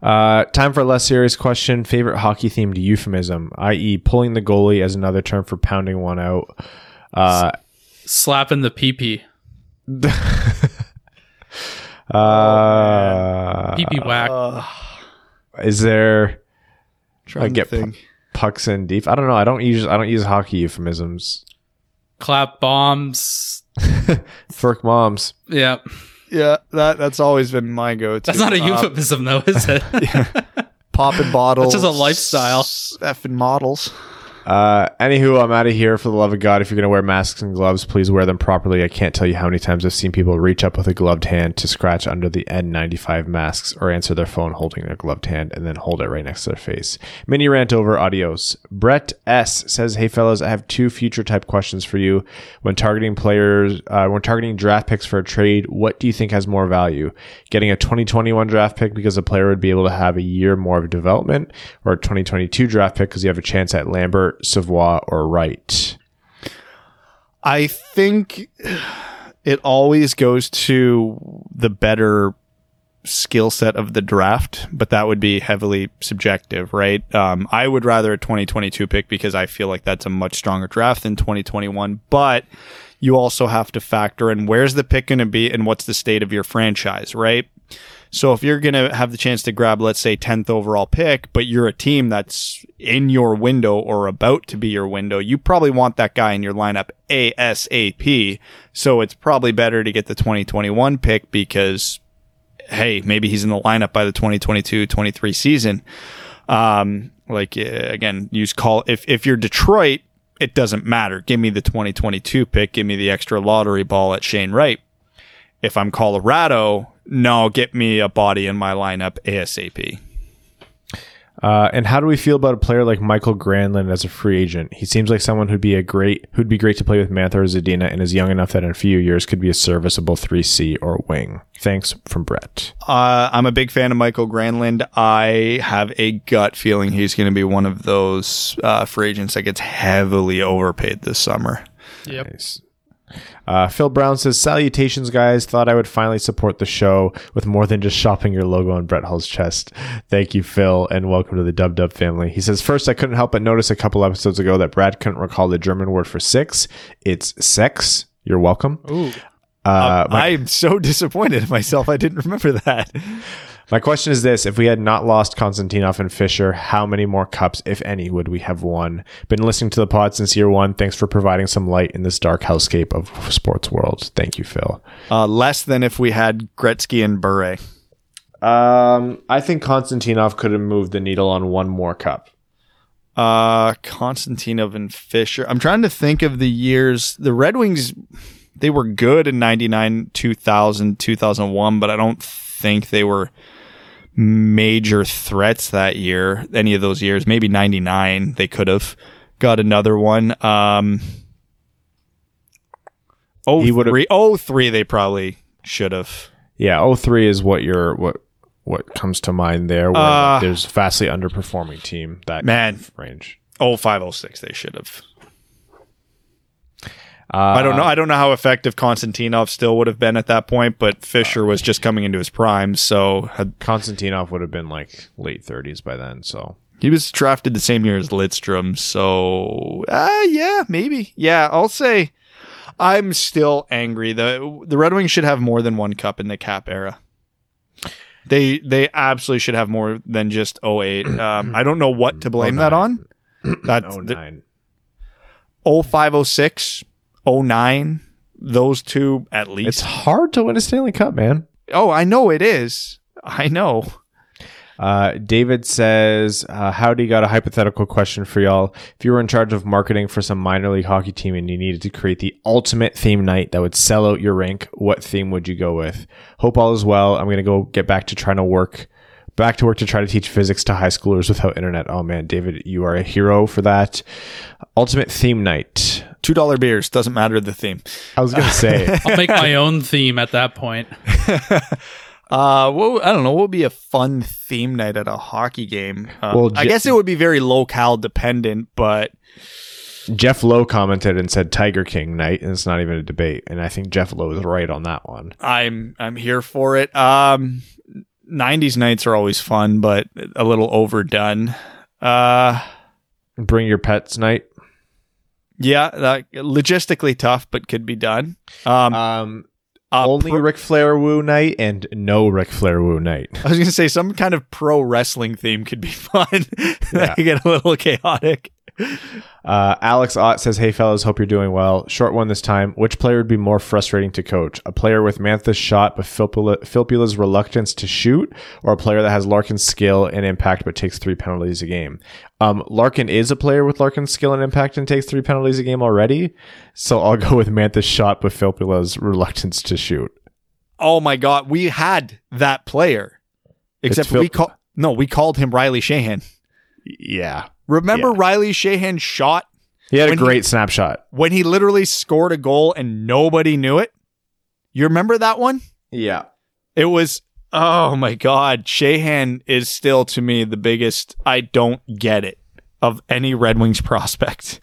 Uh, time for a less serious question. Favorite hockey themed euphemism, i.e., pulling the goalie as another term for pounding one out. Uh, Slapping the PP, uh, PP whack. Uh, is there trying get to think. pucks in deep. I don't know. I don't use I don't use hockey euphemisms. Clap bombs. Furk moms. Yeah. Yeah, that that's always been my go-to. That's not a Uh, euphemism though, is it? popping bottles. That's just a lifestyle. Effing models. Uh, anywho, I'm out of here. For the love of God, if you're going to wear masks and gloves, please wear them properly. I can't tell you how many times I've seen people reach up with a gloved hand to scratch under the N95 masks or answer their phone holding their gloved hand and then hold it right next to their face. Mini rant over. Adios. Brett S says, "Hey fellas, I have two future type questions for you. When targeting players, uh, when targeting draft picks for a trade, what do you think has more value? Getting a 2021 draft pick because a player would be able to have a year more of development, or a 2022 draft pick because you have a chance at Lambert, Savoie, or Wright?" I think it always goes to the better skill set of the draft, but that would be heavily subjective, right? Um, I would rather a 2022 pick because I feel like that's a much stronger draft than 2021, but you also have to factor in where's the pick going to be and what's the state of your franchise, right? So if you're going to have the chance to grab, let's say, 10th overall pick, but you're a team that's in your window or about to be your window, you probably want that guy in your lineup ASAP. So it's probably better to get the 2021 pick because, hey, maybe he's in the lineup by the 2022 23 season. Um, like, uh, again, use call. If, if you're Detroit, it doesn't matter. Give me the 2022 pick. Give me the extra lottery ball at Shane Wright. If I'm Colorado, no, get me a body in my lineup ASAP. Uh, and how do we feel about a player like Mikael Granlund as a free agent? He seems like someone who'd be a great, who'd be great to play with Mantha or Zadina, and is young enough that in a few years could be a serviceable three C or wing. Thanks from Brett. Uh, I'm a big fan of Mikael Granlund. I have a gut feeling he's going to be one of those uh, free agents that gets heavily overpaid this summer. Yep. Nice. Uh, Phil Brown says, Salutations, guys. Thought I would finally support the show with more than just shopping your logo on Brett Hull's chest. Thank you, Phil, and welcome to the Dub Dub family. He says, First, I couldn't help but notice a couple episodes ago that Brad couldn't recall the German word for six. It's sex. You're welcome. Ooh. Uh, my, I'm so disappointed in myself. I didn't remember that. My question is this If we had not lost Konstantinov and Fischer, how many more cups, if any, would we have won? Been listening to the pod since year one. Thanks for providing some light in this dark hellscape of sports world. Thank you, Phil. Uh, less than if we had Gretzky and Bure. Um, I think Konstantinov could have moved the needle on one more cup. Uh, Konstantinov and Fischer. I'm trying to think of the years. The Red Wings, they were good in 99, 2000, 2001, but I don't think they were major threats that year. Any of those years, maybe 99, they could have got another one. Um, oh, He would've- three, oh, three, they probably should have. Yeah, 03 is what your what what comes to mind there. Where Uh, there's vastly underperforming team that Man. range. Oh, five, oh, six, they should have. Uh, I don't know. I don't know how effective Konstantinov still would have been at that point, but Fischer was just coming into his prime, so had, Konstantinov would have been like late 30s by then. So he was drafted the same year as Lidstrom. So, uh, yeah, maybe. Yeah, I'll say I'm still angry. the The Red Wings should have more than one cup in the cap era. They they absolutely should have more than just 08. Um, I don't know what to blame that on. That oh the- 0506, 09, those two at least. It's hard to win a Stanley Cup, man. Oh, I know it is. I know. Uh, David says, uh, Howdy, got a hypothetical question for y'all. If you were in charge of marketing for some minor league hockey team and you needed to create the ultimate theme night that would sell out your rink, what theme would you go with? Hope all is well. I'm going to go get back to trying to work, back to work to try to teach physics to high schoolers without internet. Oh man, David, you are a hero for that. Ultimate theme night. Two dollar beers doesn't matter the theme. I was going to say, I'll make my own theme at that point. Uh, what, I don't know. What would be a fun theme night at a hockey game? Uh, Well, I guess it would be very locale dependent, but Jeff Lowe commented and said Tiger King night, and it's not even a debate. And I think Jeff Lowe is right on that one. I'm I'm here for it. Um, '90s nights are always fun, but a little overdone. Uh, Bring your pets night. yeah, that logistically tough, but could be done. Um, Um, Uh, Only pro- Ric Flair Woo night and no Ric Flair Woo night. I was gonna say some kind of pro wrestling theme could be fun. Yeah. you get a little chaotic. Uh, Alex Ott says, "Hey fellas, hope you're doing well. Short one this time. Which player would be more frustrating to coach? A player with Mantha's shot but Filppula, Filppula's reluctance to shoot, or a player that has Larkin's skill and impact but takes three penalties a game? Um, Larkin is a player with Larkin's skill and impact and takes three penalties a game already. So I'll go with Mantha's shot but Filppula's reluctance to shoot. Oh my god, we had that player. Except we call no, we called him Riley Sheahan. Yeah, Remember Yeah. Riley Sheahan's shot he had a he- great snapshot. when he literally scored a goal and nobody knew it? You remember that one? Yeah." It was oh my god, Sheahan is still to me the biggest I don't get it of any Red Wings prospect.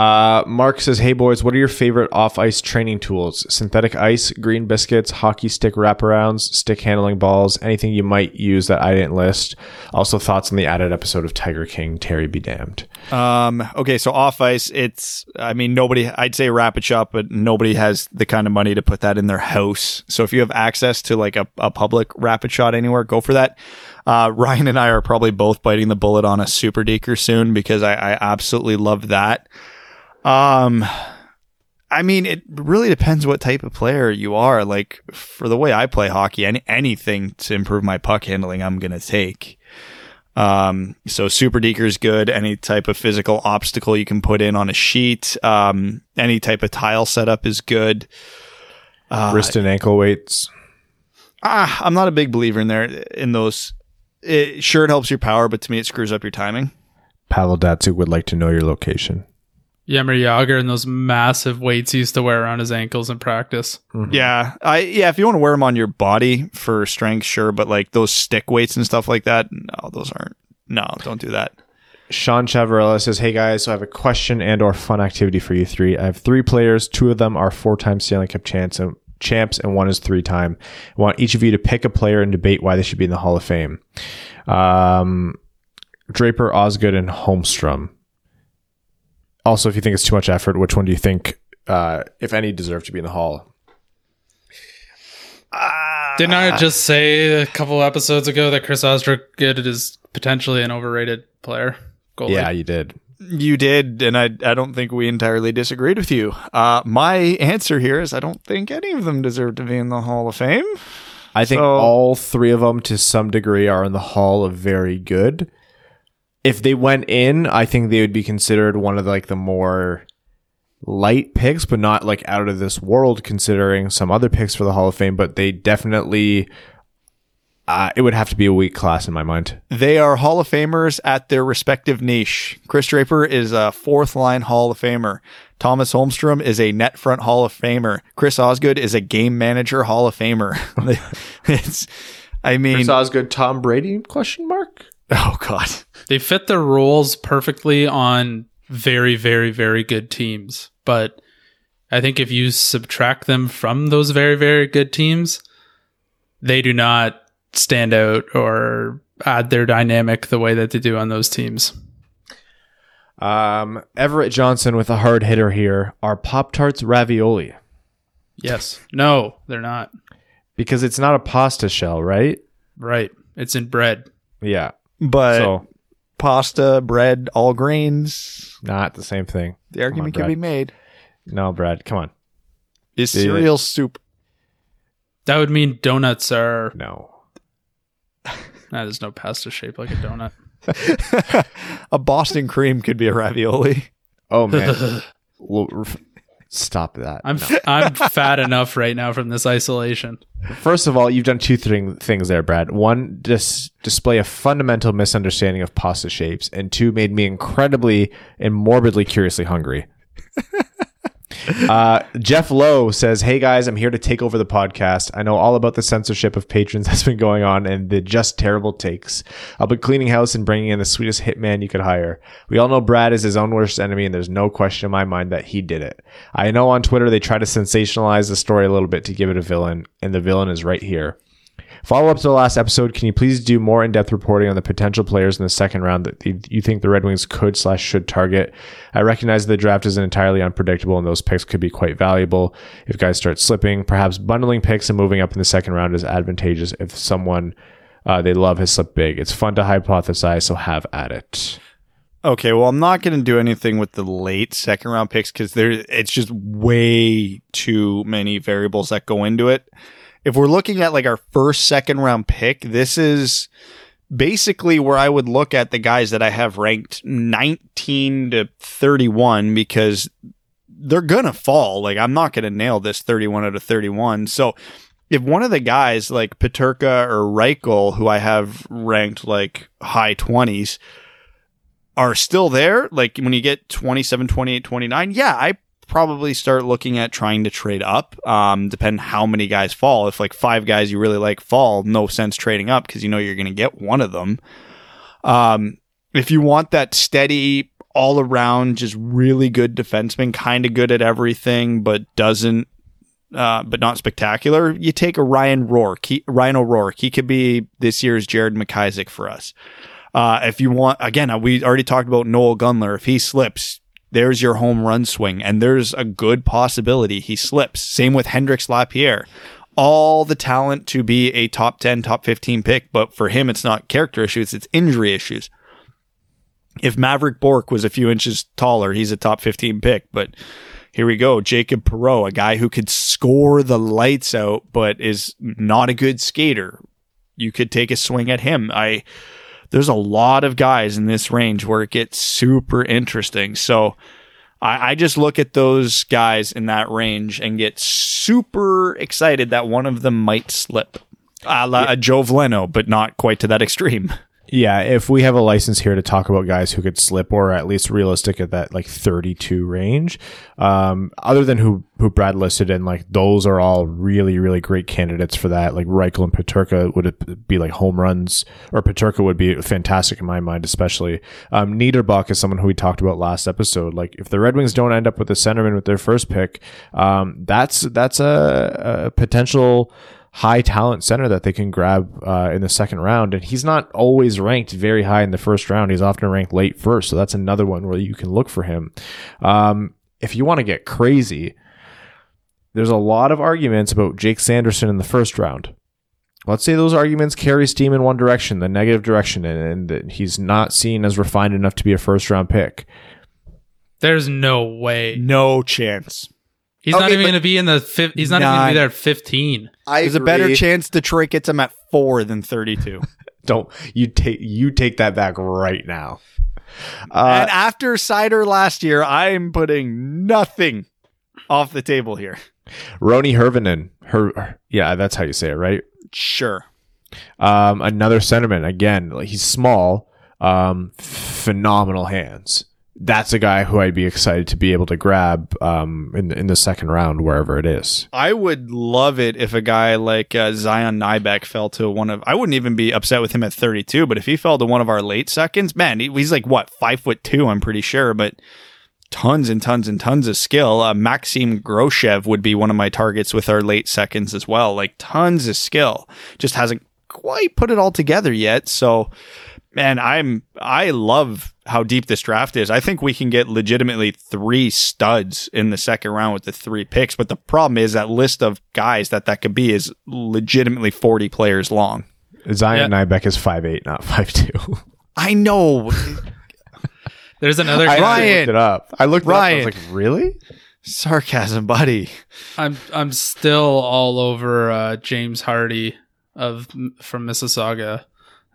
Uh, Mark says, "Hey boys, what are your favorite off-ice training tools? Synthetic ice, green biscuits, hockey stick wraparounds, stick handling balls, anything you might use that I didn't list. Also, thoughts on the added episode of Tiger King. Terry be damned. Um, okay, so off ice, it's, I mean, nobody, I'd say Rapid Shot, but nobody has the kind of money to put that in their house. So if you have access to like a, a public Rapid Shot anywhere, go for that. Uh, Ryan and I are probably both biting the bullet on a Super Deaker soon because I, I absolutely love that. Um, I mean, it really depends what type of player you are. Like for the way I play hockey, any, anything to improve my puck handling, I'm going to take. Um, so super deaker is good. Any type of physical obstacle you can put in on a sheet. Um, any type of tile setup is good. Uh, Wrist and ankle weights. ah, I'm not a big believer in there in those. It, sure, it helps your power, but to me, it screws up your timing. Pavel Datsyuk would like to know your location. Jaromir Jagr and those massive weights he used to wear around his ankles in practice. Yeah, I yeah. If you want to wear them on your body for strength, sure, but like those stick weights and stuff like that, no, those aren't. No, don't do that. Sean Chavarella says, "Hey guys, so I have a question and or fun activity for you three. I have three players. Two of them are four-time Stanley Cup champs and champs, and one is three-time. I want each of you to pick a player and debate why they should be in the Hall of Fame. Um, Draper, Osgood, and Holmstrom. Also, if you think it's too much effort, which one do you think, uh, if any, deserve to be in the Hall? Didn't I just say a couple episodes ago that Chris Osgood is potentially an overrated player? Goalie. Yeah, you did. You did, and I I don't think we entirely disagreed with you. Uh, my answer here is I don't think any of them deserve to be in the Hall of Fame. I think So- all three of them, to some degree, are in the Hall of Very Good. If they went in, I think they would be considered one of like the more light picks, but not like out of this world, considering some other picks for the Hall of Fame. But they definitely, uh, it would have to be a weak class in my mind. They are Hall of Famers at their respective niche. Chris Draper is a fourth line Hall of Famer. Thomas Holmstrom is a net front Hall of Famer. Chris Osgood is a game manager Hall of Famer. it's, I mean, Chris Osgood, Tom Brady? Question mark. oh god, They fit their roles perfectly on very, very, very good teams. But I think if you subtract them from those very, very good teams, they do not stand out or add their dynamic the way that they do on those teams. Um, Everett Johnson with a hard hitter here. Are Pop Tarts ravioli? Yes. No, they're not. Because it's not a pasta shell, right? Right. It's in bread. Yeah. but so pasta, bread, all grains. not the same thing. The argument can be made. No, Brad, come on. Is Yeah. cereal soup? That would mean donuts are. No. Nah, there's no pasta shaped like a donut. a Boston cream could be a ravioli. Oh man. Well, ref- Stop that. I'm f- I'm fat enough right now from this isolation. First of all, you've done two thing- things there, Brad. One, dis- display a fundamental misunderstanding of pasta shapes, and two, made me incredibly and morbidly curiously hungry. uh, Jeff Lowe says, Hey guys, I'm here to take over the podcast. I know all about the censorship of patrons that's been going on and the just terrible takes. I'll be cleaning house and bringing in the sweetest hitman you could hire. We all know Brad is his own worst enemy, and there's no question in my mind that he did it. I know on Twitter they try to sensationalize the story a little bit to give it a villain, and the villain is right here. Follow up to the last episode. Can you please do more in depth reporting on the potential players in the second round that you- think the Red Wings could slash should target? I recognize the draft isn't entirely unpredictable, and those picks could be quite valuable if guys start slipping. Perhaps bundling picks and moving up in the second round is advantageous if someone uh, they love has slipped big. It's fun to hypothesize, so have at it. Okay, well, I'm not going to do anything with the late second round picks because there it's just way too many variables that go into it. If we're looking at like our first second round pick, this is basically where I would look at the guys that I have ranked 19 to 31 because they're going to fall. Like I'm not going to nail this 31 out of 31. So if one of the guys like Paterka or Reichel, who I have ranked like high 20s, are still there, like when you get 27, 28, 29, yeah, I probably start looking at trying to trade up. Um, depend how many guys fall. If like five guys you really like fall, no sense trading up because you know you're going to get one of them. Um, if you want that steady, all around, just really good defenseman, kind of good at everything, but doesn't, uh, but not spectacular, you take a Ryan Rourke. He, Ryan O'Rourke. He could be this year's Jared McIsaac for us. Uh, if you want, again, we already talked about Noel Gunler. If he slips, there's your home run swing, and there's a good possibility he slips. Same with Hendrix Lapierre. All the talent to be a top 10, top 15 pick, but for him, it's not character issues, it's injury issues. If Maverik Bourque was a few inches taller, he's a top 15 pick, but here we go. Jacob Perreault, a guy who could score the lights out, but is not a good skater. You could take a swing at him. I, there's a lot of guys in this range where it gets super interesting. So I, I, just look at those guys in that range and get super excited that one of them might slip. A la a Joe Veleno, but not quite to that extreme. Yeah, if we have a license here to talk about guys who could slip or at least realistic at that like 32 range, um, other than who, who Brad listed and like those are all really, really great candidates for that. Like Reichel and Paterka would be like home runs or Paterka would be fantastic in my mind, especially. Um, Niederbach is someone who we talked about last episode. Like if the Red Wings don't end up with a centerman with their first pick, um, that's, that's a, a potential, high talent center that they can grab uh, in the second round. And he's not always ranked very high in the first round. He's often ranked late first. So that's another one where you can look for him. Um, if you want to get crazy, there's a lot of arguments about Jake Sanderson in the first round. Let's say those arguments carry steam in one direction, the negative direction, and, and he's not seen as refined enough to be a first round pick. There's no way. No chance. He's Okay, not even going to be in the. Fi- he's not even going to be there at 15. I There's a better chance Detroit gets him at four than 32. Don't you take you take that back right now. Uh, and after Seider last year, I'm putting nothing off the table here. Roni Hirvonen, her, yeah, that's how you say it, right? Sure. Um, another centerman. Again, like, he's small, um, phenomenal hands. That's a guy who I'd be excited to be able to grab um, in in the second round, wherever it is. I would love it if a guy like uh, Zion Nybeck fell to one of. I wouldn't even be upset with him at 32, but if he fell to one of our late seconds, man, he, he's like what five foot two, I'm pretty sure, but tons and tons and tons of skill. Uh, Maxim Groshev would be one of my targets with our late seconds as well. Like tons of skill, just hasn't quite put it all together yet. So, man, I'm I love how deep this draft is. I think we can get legitimately three studs in the second round with the three picks. But the problem is that list of guys that that could be is legitimately 40 players long. Zion Nybeck is five eight, not five two. I know. There's another I guy. Ryan. looked it up. I looked Ryan. it up. I was like, really? Sarcasm, buddy. I'm I'm still all over uh, James Hardie of from Mississauga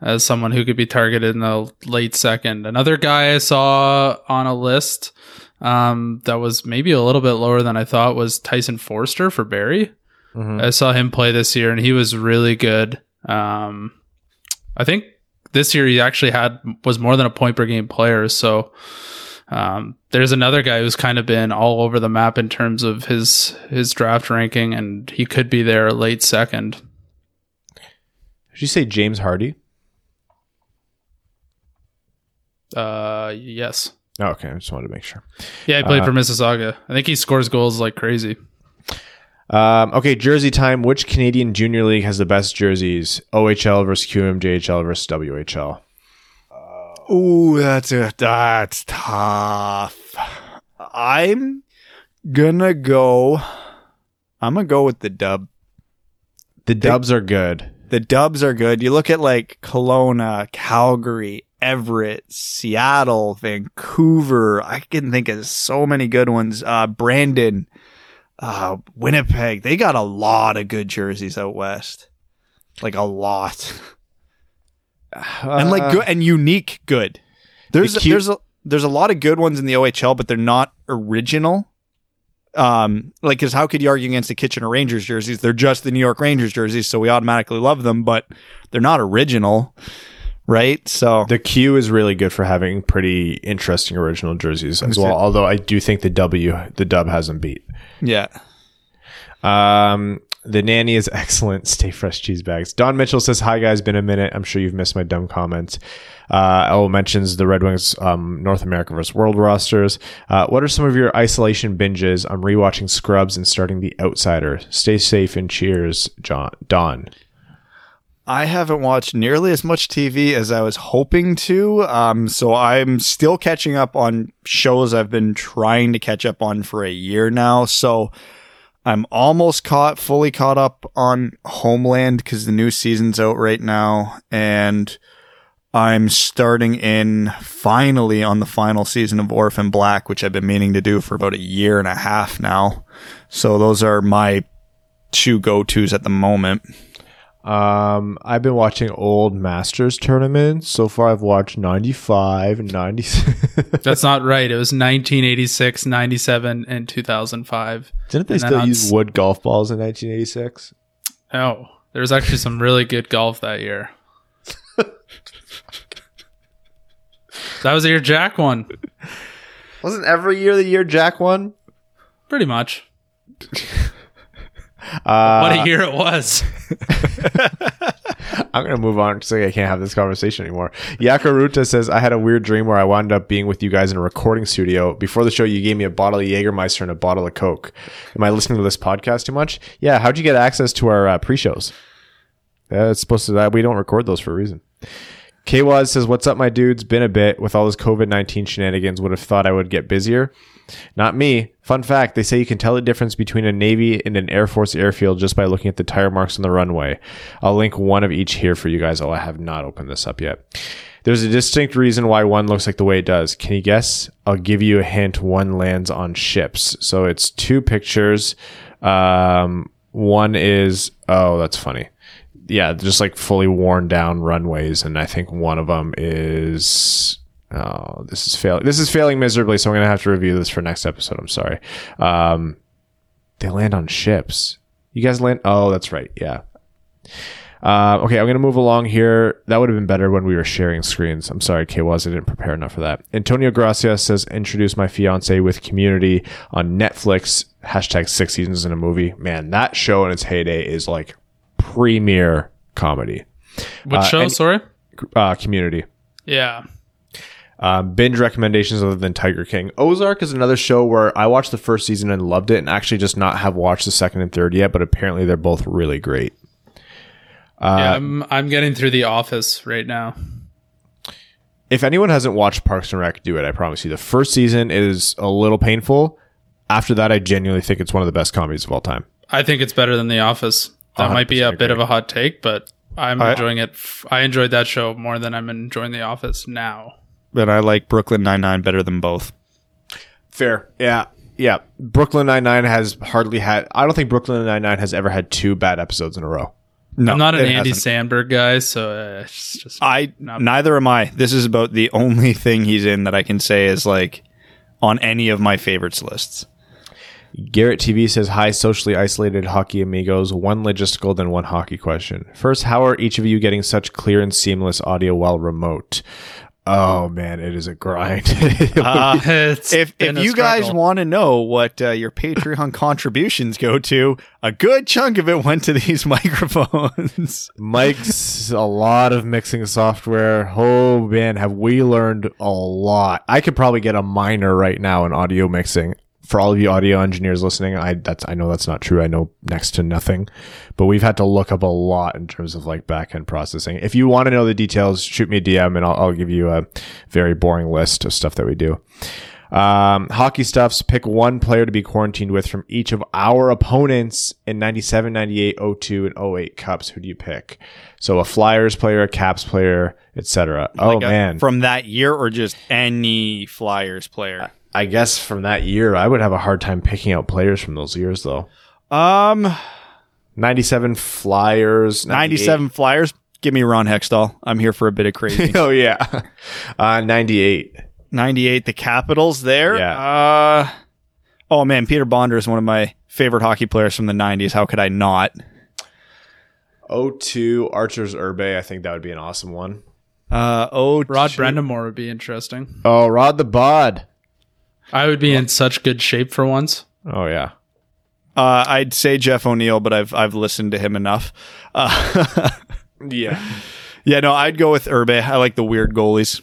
as someone who could be targeted in the late second. Another guy I saw on a list um, that was maybe a little bit lower than I thought was Tyson Foerster for Barrie. Mhm. I saw him play this year and he was really good. Um, I think this year he actually had was more than a point per game player. So um, there's another guy who's kind of been all over the map in terms of his his draft ranking, and he could be there late second. Did you say James Hardie? Uh, yes, Oh, okay, I just wanted to make sure. yeah, he played Uh, for Mississauga. I think he scores goals like crazy. Um, okay, jersey time. Which Canadian Junior League has the best jerseys? OHL versus QMJHL versus WHL. Ooh, that's a that's tough. I'm gonna go. I'm gonna go with the dub. The Dubs are good. The dubs are good. You look at like Kelowna, Calgary, Everett, Seattle, Vancouver. I can think of so many good ones. Uh, Brandon, uh, Winnipeg. They got a lot of good jerseys out west. Like a lot. and like good and unique good. There's The cute- there's a there's a lot of good ones in the OHL, but they're not original. Um, like, cause how could you argue against the Kitchener Rangers jerseys? They're just the New York Rangers jerseys, so we automatically love them, but they're not original, right? So The Q is really good for having pretty interesting original jerseys as well. Although I do think the W, the Dub has them beat. yeah, Um, the nanny is excellent. Stay fresh cheese bags. Don Mitchell says, "Hi guys, been a minute. I'm sure you've missed my dumb comments." Uh, oh, mentions the Red Wings um, North America versus World rosters. Uh, what are some of your isolation binges? I'm rewatching Scrubs and starting The Outsider. Stay safe and cheers, John. Don. I haven't watched nearly as much TV as I was hoping to. Um, so I'm still catching up on shows I've been trying to catch up on for a year now. So I'm almost caught, fully caught up on Homeland because the new season's out right now. And I'm starting in finally on the final season of Orphan Black, which I've been meaning to do for about a year and a half now. So those are my two go-tos at the moment. Um, I've been watching old Masters tournaments. So far, I've watched 95 and 96. That's not right. It was 1986, 97, and 2005. Didn't they And still use s- wood golf balls in 1986? Oh, there was actually some really good golf that year. that was the year Jack won. Wasn't every year the year Jack won? Pretty much. Uh, What a year it was. I'm gonna move on because I can't have this conversation anymore. Yakaruta says I had a weird dream where I wound up being with you guys in a recording studio. Before the show, you gave me a bottle of Jägermeister and a bottle of Coke. Am I listening to this podcast too much? Yeah. How'd you get access to our uh, pre-shows? Uh, it's supposed to that we don't record those for a reason. Kwaz says, "What's up, my dudes? Been a bit with all this COVID nineteen shenanigans. Would have thought I would get busier. Not me. Fun fact: They say you can tell the difference between a Navy and an Air Force airfield just by looking at the tire marks on the runway. I'll link one of each here for you guys. Oh, I have not opened this up yet. There's a distinct reason why one looks like the way it does. Can you guess? I'll give you a hint. One lands on ships. So it's two pictures. Um, one is oh, that's funny yeah, just like fully worn down runways, and I think one of them is. Oh, this is failing. This is failing miserably, so I'm gonna have to review this for next episode. I'm sorry. Um, they land on ships. You guys land. Oh, that's right. Yeah. Uh, okay, I'm gonna move along here. That would have been better when we were sharing screens. I'm sorry, K was I didn't prepare enough for that. Antonio Gracia says, "Introduce my fiance with Community on Netflix." Hashtag six seasons in a movie. Man, that show in its heyday is like premier comedy. Which Uh, show? and- Sorry. Uh, community. Yeah. Um, binge recommendations other than Tiger King. Ozark is another show where I watched the first season and loved it, and actually just not have watched the second and third yet. But apparently, they're both really great. Uh, yeah. I'm I'm getting through The Office right now. if anyone hasn't watched Parks and Rec, do it. I promise you. The first season is a little painful. After that, I genuinely think it's one of the best comedies of all time. I think it's better than The Office. That might be a 100% bit of a hot take, but I'm I- enjoying it. I enjoyed that show more than I'm enjoying The Office now. But I like Brooklyn Nine Nine better than both. Fair. Yeah. Yeah. Brooklyn Nine Nine has hardly had. I don't think Brooklyn Nine Nine has ever had two bad episodes in a row. No, I'm not an Andy hasn't. Samberg guy, so uh, it's just I No. neither am I. This is about the only thing he's in that I can say is like on any of my favorites lists. Garrett TV says, Hi, socially isolated hockey amigos. One logistical, then one hockey question. First, how are each of you getting such clear and seamless audio while remote? Oh, man, it is a grind. Uh, it's if if a you guys want to know what uh, your Patreon contributions go to, a good chunk of it went to these microphones. Mike's a lot of mixing software. Oh, man, have we learned a lot. I could probably get a minor right now in audio mixing for all of you audio engineers listening, I that's I know that's not true. I know next to nothing, but we've had to look up a lot in terms of like back end processing. If you want to know the details, shoot me a DM and I'll, I'll give you a very boring list of stuff that we do. Um, hockey stuffs. Pick one player to be quarantined with from each of our opponents in 97, 98, 02, and 08 cups. Who do you pick? So a Flyers player, a Caps player, etc. Oh Like a- man, from that year or just any Flyers player? I guess from that year, I would have a hard time picking out players from those years though. Um, 97 Flyers, ninety-seven Flyers. Give me Ron Hextall. I'm here for a bit of crazy. oh yeah, uh, 98. 98 the capitals there Yeah. uh oh man peter bondra is one of my favorite hockey players from the 90s how could i not 02 Arturs Irbe. I think that would be an awesome one. uh oh Rod two- Brind'Amour would be interesting. Oh, Rod the Bod. I would be in such good shape for once. Oh yeah. uh i'd say jeff o'neill but i've i've listened to him enough uh Yeah. yeah no i'd go with irbe i like the weird goalies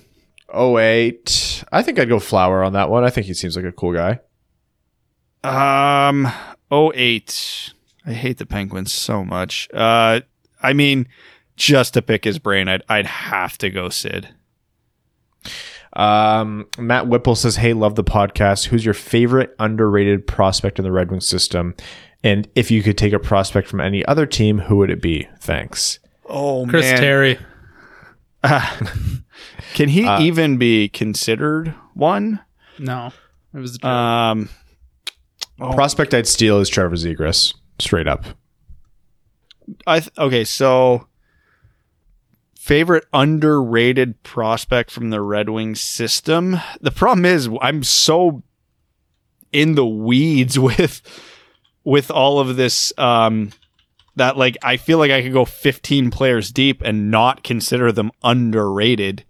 08. I think I'd go Flower on that one. I think he seems like a cool guy. um 08 i hate the penguins so much uh i mean just to pick his brain i'd i'd have to go sid Um, Matt Whipple says, "Hey, love the podcast. Who's your favorite underrated prospect in the Red Wing system? And if you could take a prospect from any other team, who would it be? Thanks." oh Chris man Terry. can he Uh, even be considered one No, it was a joke. Um, Prospect I'd steal is Trevor Zegras, straight up. I th- okay, so favorite underrated prospect from the Red Wings system. The problem is I'm so in the weeds with with all of this um that like I feel like I could go 15 players deep and not consider them underrated.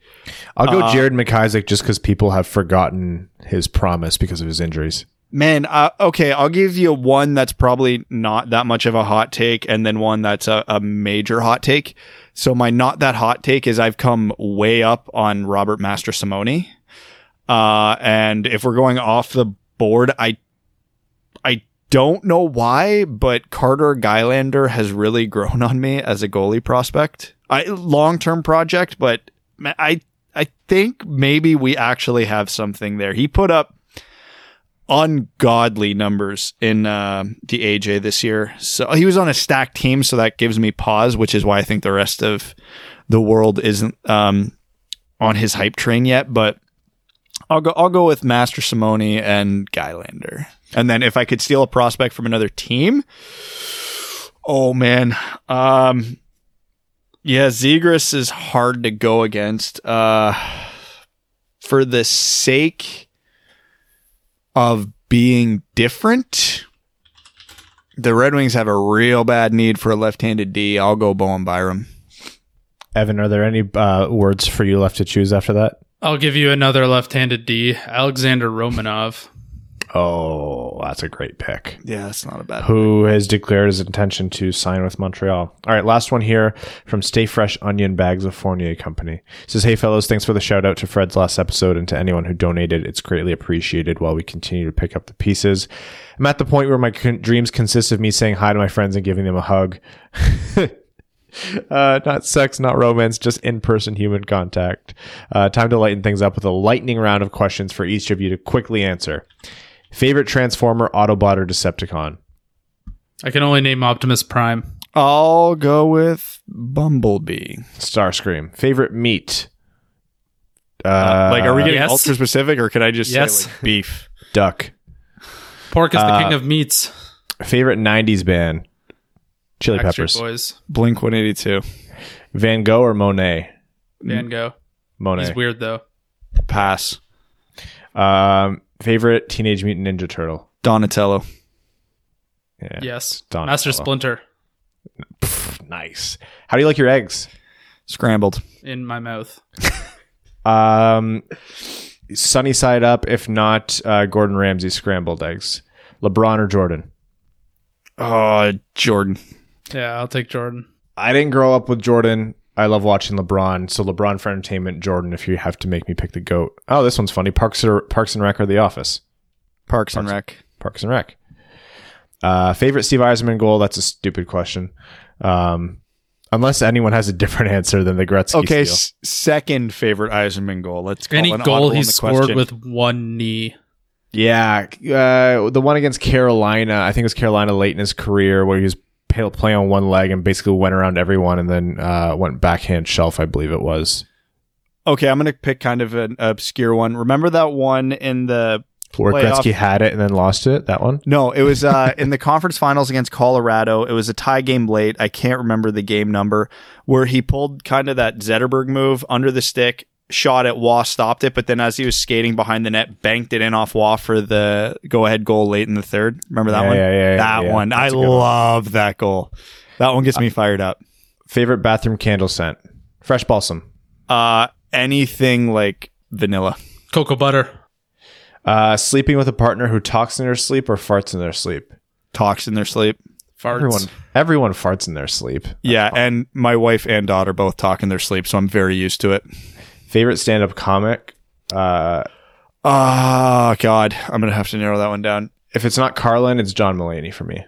I'll go Uh, Jared McIsaac just because people have forgotten his promise because of his injuries. Man, uh, okay, I'll give you one that's probably not that much of a hot take, and then one that's a, a major hot take. So my not that hot take is I've come way up on Robert Mastrosimone. Uh, and if we're going off the board, I, I don't know why, but Carter Gylander has really grown on me as a goalie prospect. I long term project, but I I think maybe we actually have something there. He put up ungodly numbers in uh, the AJ this year. So he was on a stacked team, so that gives me pause, which is why I think the rest of the world isn't um, on his hype train yet. But I'll go. I'll go with Mastrosimone and Gylander, and then if I could steal a prospect from another team, oh man, um, yeah, Zegras is hard to go against. Uh, for the sake of being different. The Red Wings have a real bad need for a left-handed D. I'll go Bowen Byram. Evan, are there any uh, words for you left to choose after that? I'll give you another left-handed D, Alexander Romanov. Oh, that's a great pick. Yeah, that's not a bad. Who has declared his intention to sign with Montreal? All right, last one here from Stay Fresh Onion Bags of Fournier Company. Says, "Hey fellows, thanks for the shout out to Fred's last episode and to anyone who donated. It's greatly appreciated. While we continue to pick up the pieces, I'm at the point where my con- dreams consist of me saying hi to my friends and giving them a hug." Uh, not sex, not romance, just in-person human contact. Uh, time to lighten things up with a lightning round of questions for each of you to quickly answer. Favorite Transformer, Autobot, or Decepticon? I can only name Optimus Prime. I'll go with Bumblebee. Starscream. Favorite meat? Uh, like, are we getting yes. ultra specific, or could I just Yes. say like beef? duck? Pork is the Uh, king of meats. Favorite '90s band? Chili Backstreet Peppers. Boys. Blink One Eighty Two. Van Gogh or Monet? Van Gogh. Monet. He's weird though. Pass. Um, favorite Teenage Mutant Ninja Turtle? Donatello. Yeah. Yes. Donatello. Master Splinter Nice. How do you like your eggs? Scrambled. in my mouth. Um, sunny side up. If not, uh, Gordon Ramsay scrambled eggs. LeBron or Jordan? Oh, Jordan. Yeah, I'll take Jordan. I didn't grow up with Jordan. I love watching LeBron. So LeBron for entertainment, Jordan. If you have to make me pick the goat. Oh, this one's funny. Parks or Parks and Rec or The Office. Parks and Rec. Parks and Rec. Uh, favorite Steve Yzerman goal? That's a stupid question. Um, unless anyone has a different answer than the Gretzky Okay, steal. s- second favorite Yzerman goal. Let's call Any an goal audible he in the scored question. with one knee. Yeah, uh, the one against Carolina. I think it was Carolina late in his career where he was playing on one leg and basically went around everyone and then uh, went backhand shelf. I believe it was. Okay, I'm gonna pick kind of an obscure one. Remember that one in the Where Playoff. Gretzky had it and then lost it. That one. No, it was uh, in the conference finals against Colorado. It was a tie game late. I can't remember the game number where he pulled kind of that Zetterberg move under the stick, shot at Roy stopped it, but then as he was skating behind the net, banked it in off Roy for the go ahead goal late in the third. Remember that Yeah, one? yeah, yeah, yeah, that yeah. one. I That's a good one. love that goal. That one gets me fired up. Favorite bathroom candle scent? Fresh balsam. Uh, anything like vanilla. Cocoa butter. Uh, sleeping with a partner who talks in their sleep or farts in their sleep. Talks in their sleep. Farts. Everyone, everyone farts in their sleep. Yeah, and my wife and daughter both talk in their sleep, so I'm very used to it. Favorite stand-up comic? Uh, Oh God, I'm gonna have to narrow that one down. if it's not Carlin, it's John Mulaney for me.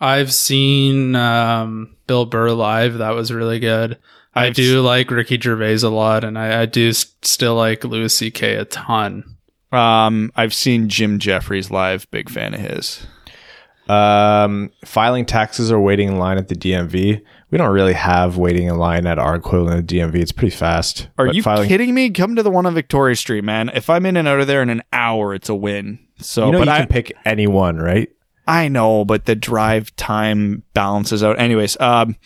I've seen um, Bill Burr live. That was really good. I I've do like Ricky Gervais a lot, and I, I do s- still like Louis C.K. a ton. Um, I've seen Jim Jefferies live. Big fan of his. Um, filing taxes or waiting in line at the DMV. We don't really have waiting in line at our equivalent of DMV. It's pretty fast. Are But you filing? kidding me? Come to the one on Victoria Street, man. If I'm in and out of there in an hour, it's a win. So, You know but you I, can pick any one, right? I know, but the drive time balances out. Anyways, um,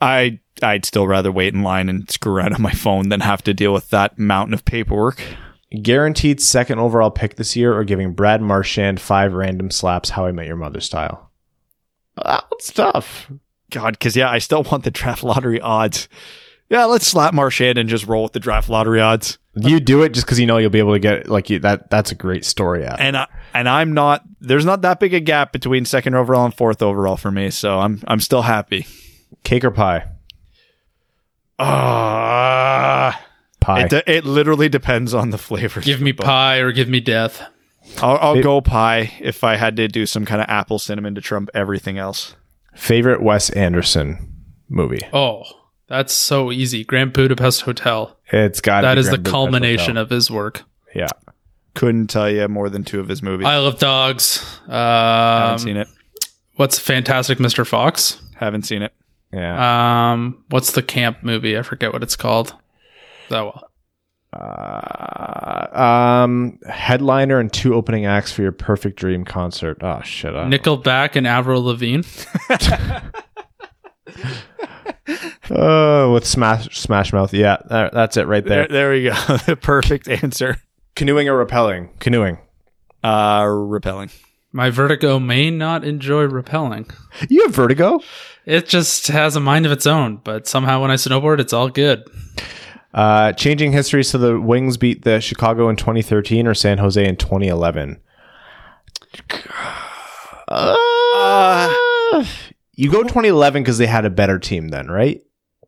I I'd still rather wait in line and screw around on my phone than have to deal with that mountain of paperwork. Guaranteed second overall pick this year, or giving Brad Marchand five random slaps. How I Met Your Mother style. That's tough. God, because yeah, I still want the draft lottery odds. Yeah, let's slap Marchand and just roll with the draft lottery odds. You do it just because you know you'll be able to get like you, that. That's a great story. Out. and I, and I'm not. There's not that big a gap between second overall and fourth overall for me, so I'm I'm still happy. Cake or pie? Ah, Pie. it de- it literally depends on the flavor. Give me pie or give me death. I'll, I'll It- go pie if I had to do some kind of apple cinnamon to trump everything else. Favorite Wes Anderson movie? Oh, that's so easy. Grand Budapest Hotel. It's got That is the culmination of his work. yeah. Couldn't tell you more than two of his movies. Isle of Dogs. haven't Um, seen it. what's Fantastic Mr. Fox? Haven't seen it. Yeah. Um, what's the camp movie? I forget what it's called. Oh well. Uh, um, headliner and two opening acts for your perfect dream concert. Oh shit! I don't Nickelback and Avril Lavigne. know. Uh, with Smash Smash Mouth. Yeah, there- that's it right There, there. there we go. the perfect answer. Canoeing or rappelling? Canoeing. Uh, repelling. My vertigo may not enjoy rappelling. You have vertigo. It just has a mind of its own, but somehow when I snowboard, it's all good. Uh, changing history so the Wings beat the Chicago in 2013 or San Jose in 2011. Uh, you go 2011 because they had a better team then, right?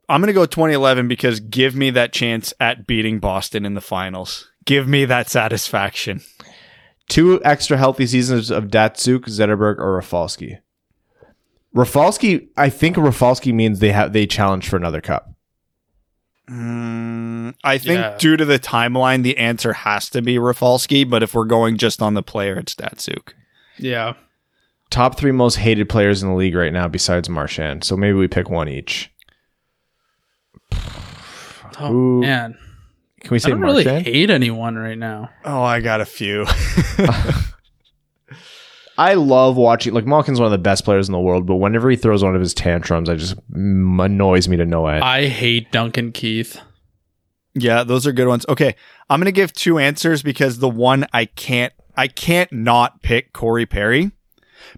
I'm going to go 2011 because give me that chance at beating Boston in the finals. Give me that satisfaction. Two extra healthy seasons of Datsyuk, Zetterberg, or Rafalski. Rafalski, I think Rafalski means they have they challenged for another cup. Mm, I think Yeah. due to the timeline, the answer has to be Rafalski. But if we're going just on the player, it's Datsyuk. Yeah. Top three most hated players in the league right now, besides Marchand. So maybe we pick one each. Oh Ooh. man, Can we say I don't really hate anyone right now. Oh, I got a few. I love watching. Like Malkin's one of the best players in the world, but whenever he throws one of his tantrums, I just annoys me to no end. I hate Duncan Keith. yeah, those are good ones. Okay, I'm gonna give two answers because the one I can't, I can't not pick Corey Perry.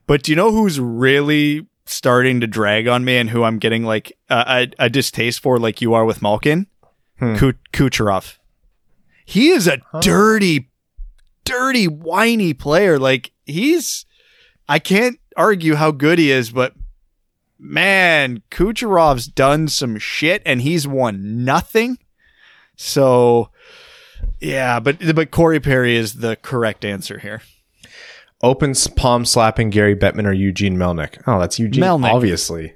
But do you know who's really starting to drag on me and who I'm getting like a, a, a distaste for, like you are with Malkin? Hmm. Kucherov. He is a dirty, dirty, whiny player. Like he's, I can't argue how good he is, but man, Kucherov's done some shit and he's won nothing. So, yeah, but but Corey Perry is the correct answer here. Open palm slapping Gary Bettman or Eugene Melnyk. Oh, that's Eugene, Melnyk. obviously.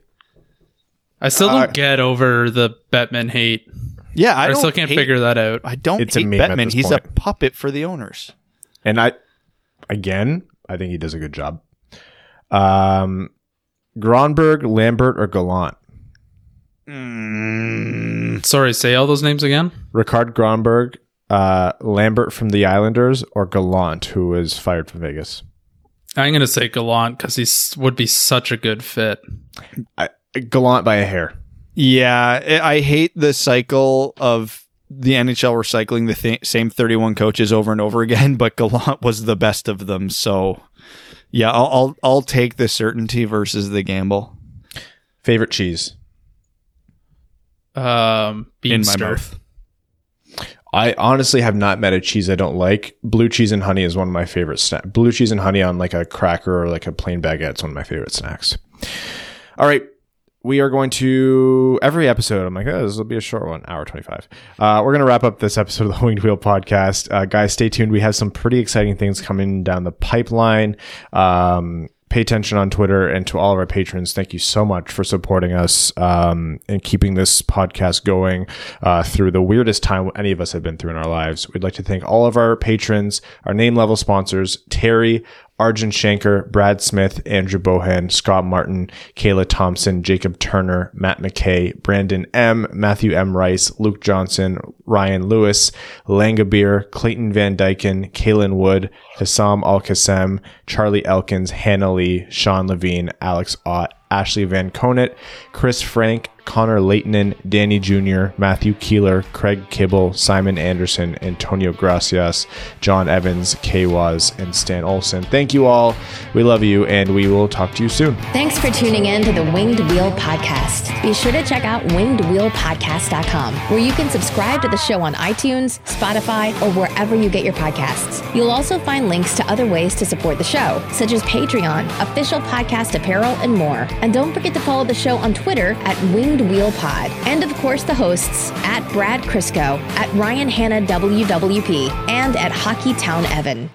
I still don't Uh, get over the Bettman hate. Yeah, I, I, don't still can't hate- figure that out. I don't It's a hate meme Bettman. this He's a puppet for the owners. And I, again, I think he does a good job. Um, Gronborg, Lambert, or Gallant. Sorry, say all those names again. Rikard Gronborg, uh, Lambert from the Islanders, or Gallant, who was fired from Vegas. I'm gonna say Gallant because he would be such a good fit. I, Gallant by a hair. Yeah, I I hate the cycle of the NHL recycling the th- same 31 coaches over and over again, but Gallant was the best of them. So, yeah, I'll I'll, I'll take the certainty versus the gamble Favorite cheese. Um, in my Beemster. mouth. I honestly have not met a cheese I don't like. Blue cheese and honey is one of my favorite snacks. Blue cheese and honey on like a cracker or like a plain baguette is one of my favorite snacks. All right. We are going to every episode. I'm like, oh, this will be a short one, hour 25. Uh, we're going to wrap up this episode of the Winged Wheel podcast. Uh, guys, stay tuned. We have some pretty exciting things coming down the pipeline. Um, pay attention on Twitter and to all of our patrons. Thank you so much for supporting us um, and keeping this podcast going uh, through the weirdest time any of us have been through in our lives. We'd like to thank all of our patrons, our name level sponsors, Terry, Arjun Shanker, Brad Smith, Andrew Bohan, Scott Martin, Kayla Thompson, Jacob Turner, Matt McKay, Brandon M, Matthew M. Rice, Luke Johnson, Ryan Lewis, Langabir, Clayton Van Dyken, Kaylin Wood, Hassam Al Qassem, Charlie Elkins, Hannah Lee, Sean Levine, Alex Ott, Ashley Van Conant, Chris Frank, Connor Leightonen, Danny Jr., Matthew Keeler, Craig Kibble, Simon Anderson, Antonio Gracias, John Evans, Kay Waz, and Stan Olson. Thank you all. We love you, and we will talk to you soon. Thanks for tuning in to the Winged Wheel Podcast. Be sure to check out wingedwheelpodcast.com, where you can subscribe to the show on iTunes, Spotify, or wherever you get your podcasts. You'll also find links to other ways to support the show, such as Patreon, official podcast apparel, and more. And don't forget to follow the show on Twitter at Winged Wheel Pod. And of course, the hosts at Brad Crisco, at Ryan Hanna WWP, and at Hockey Town Evan.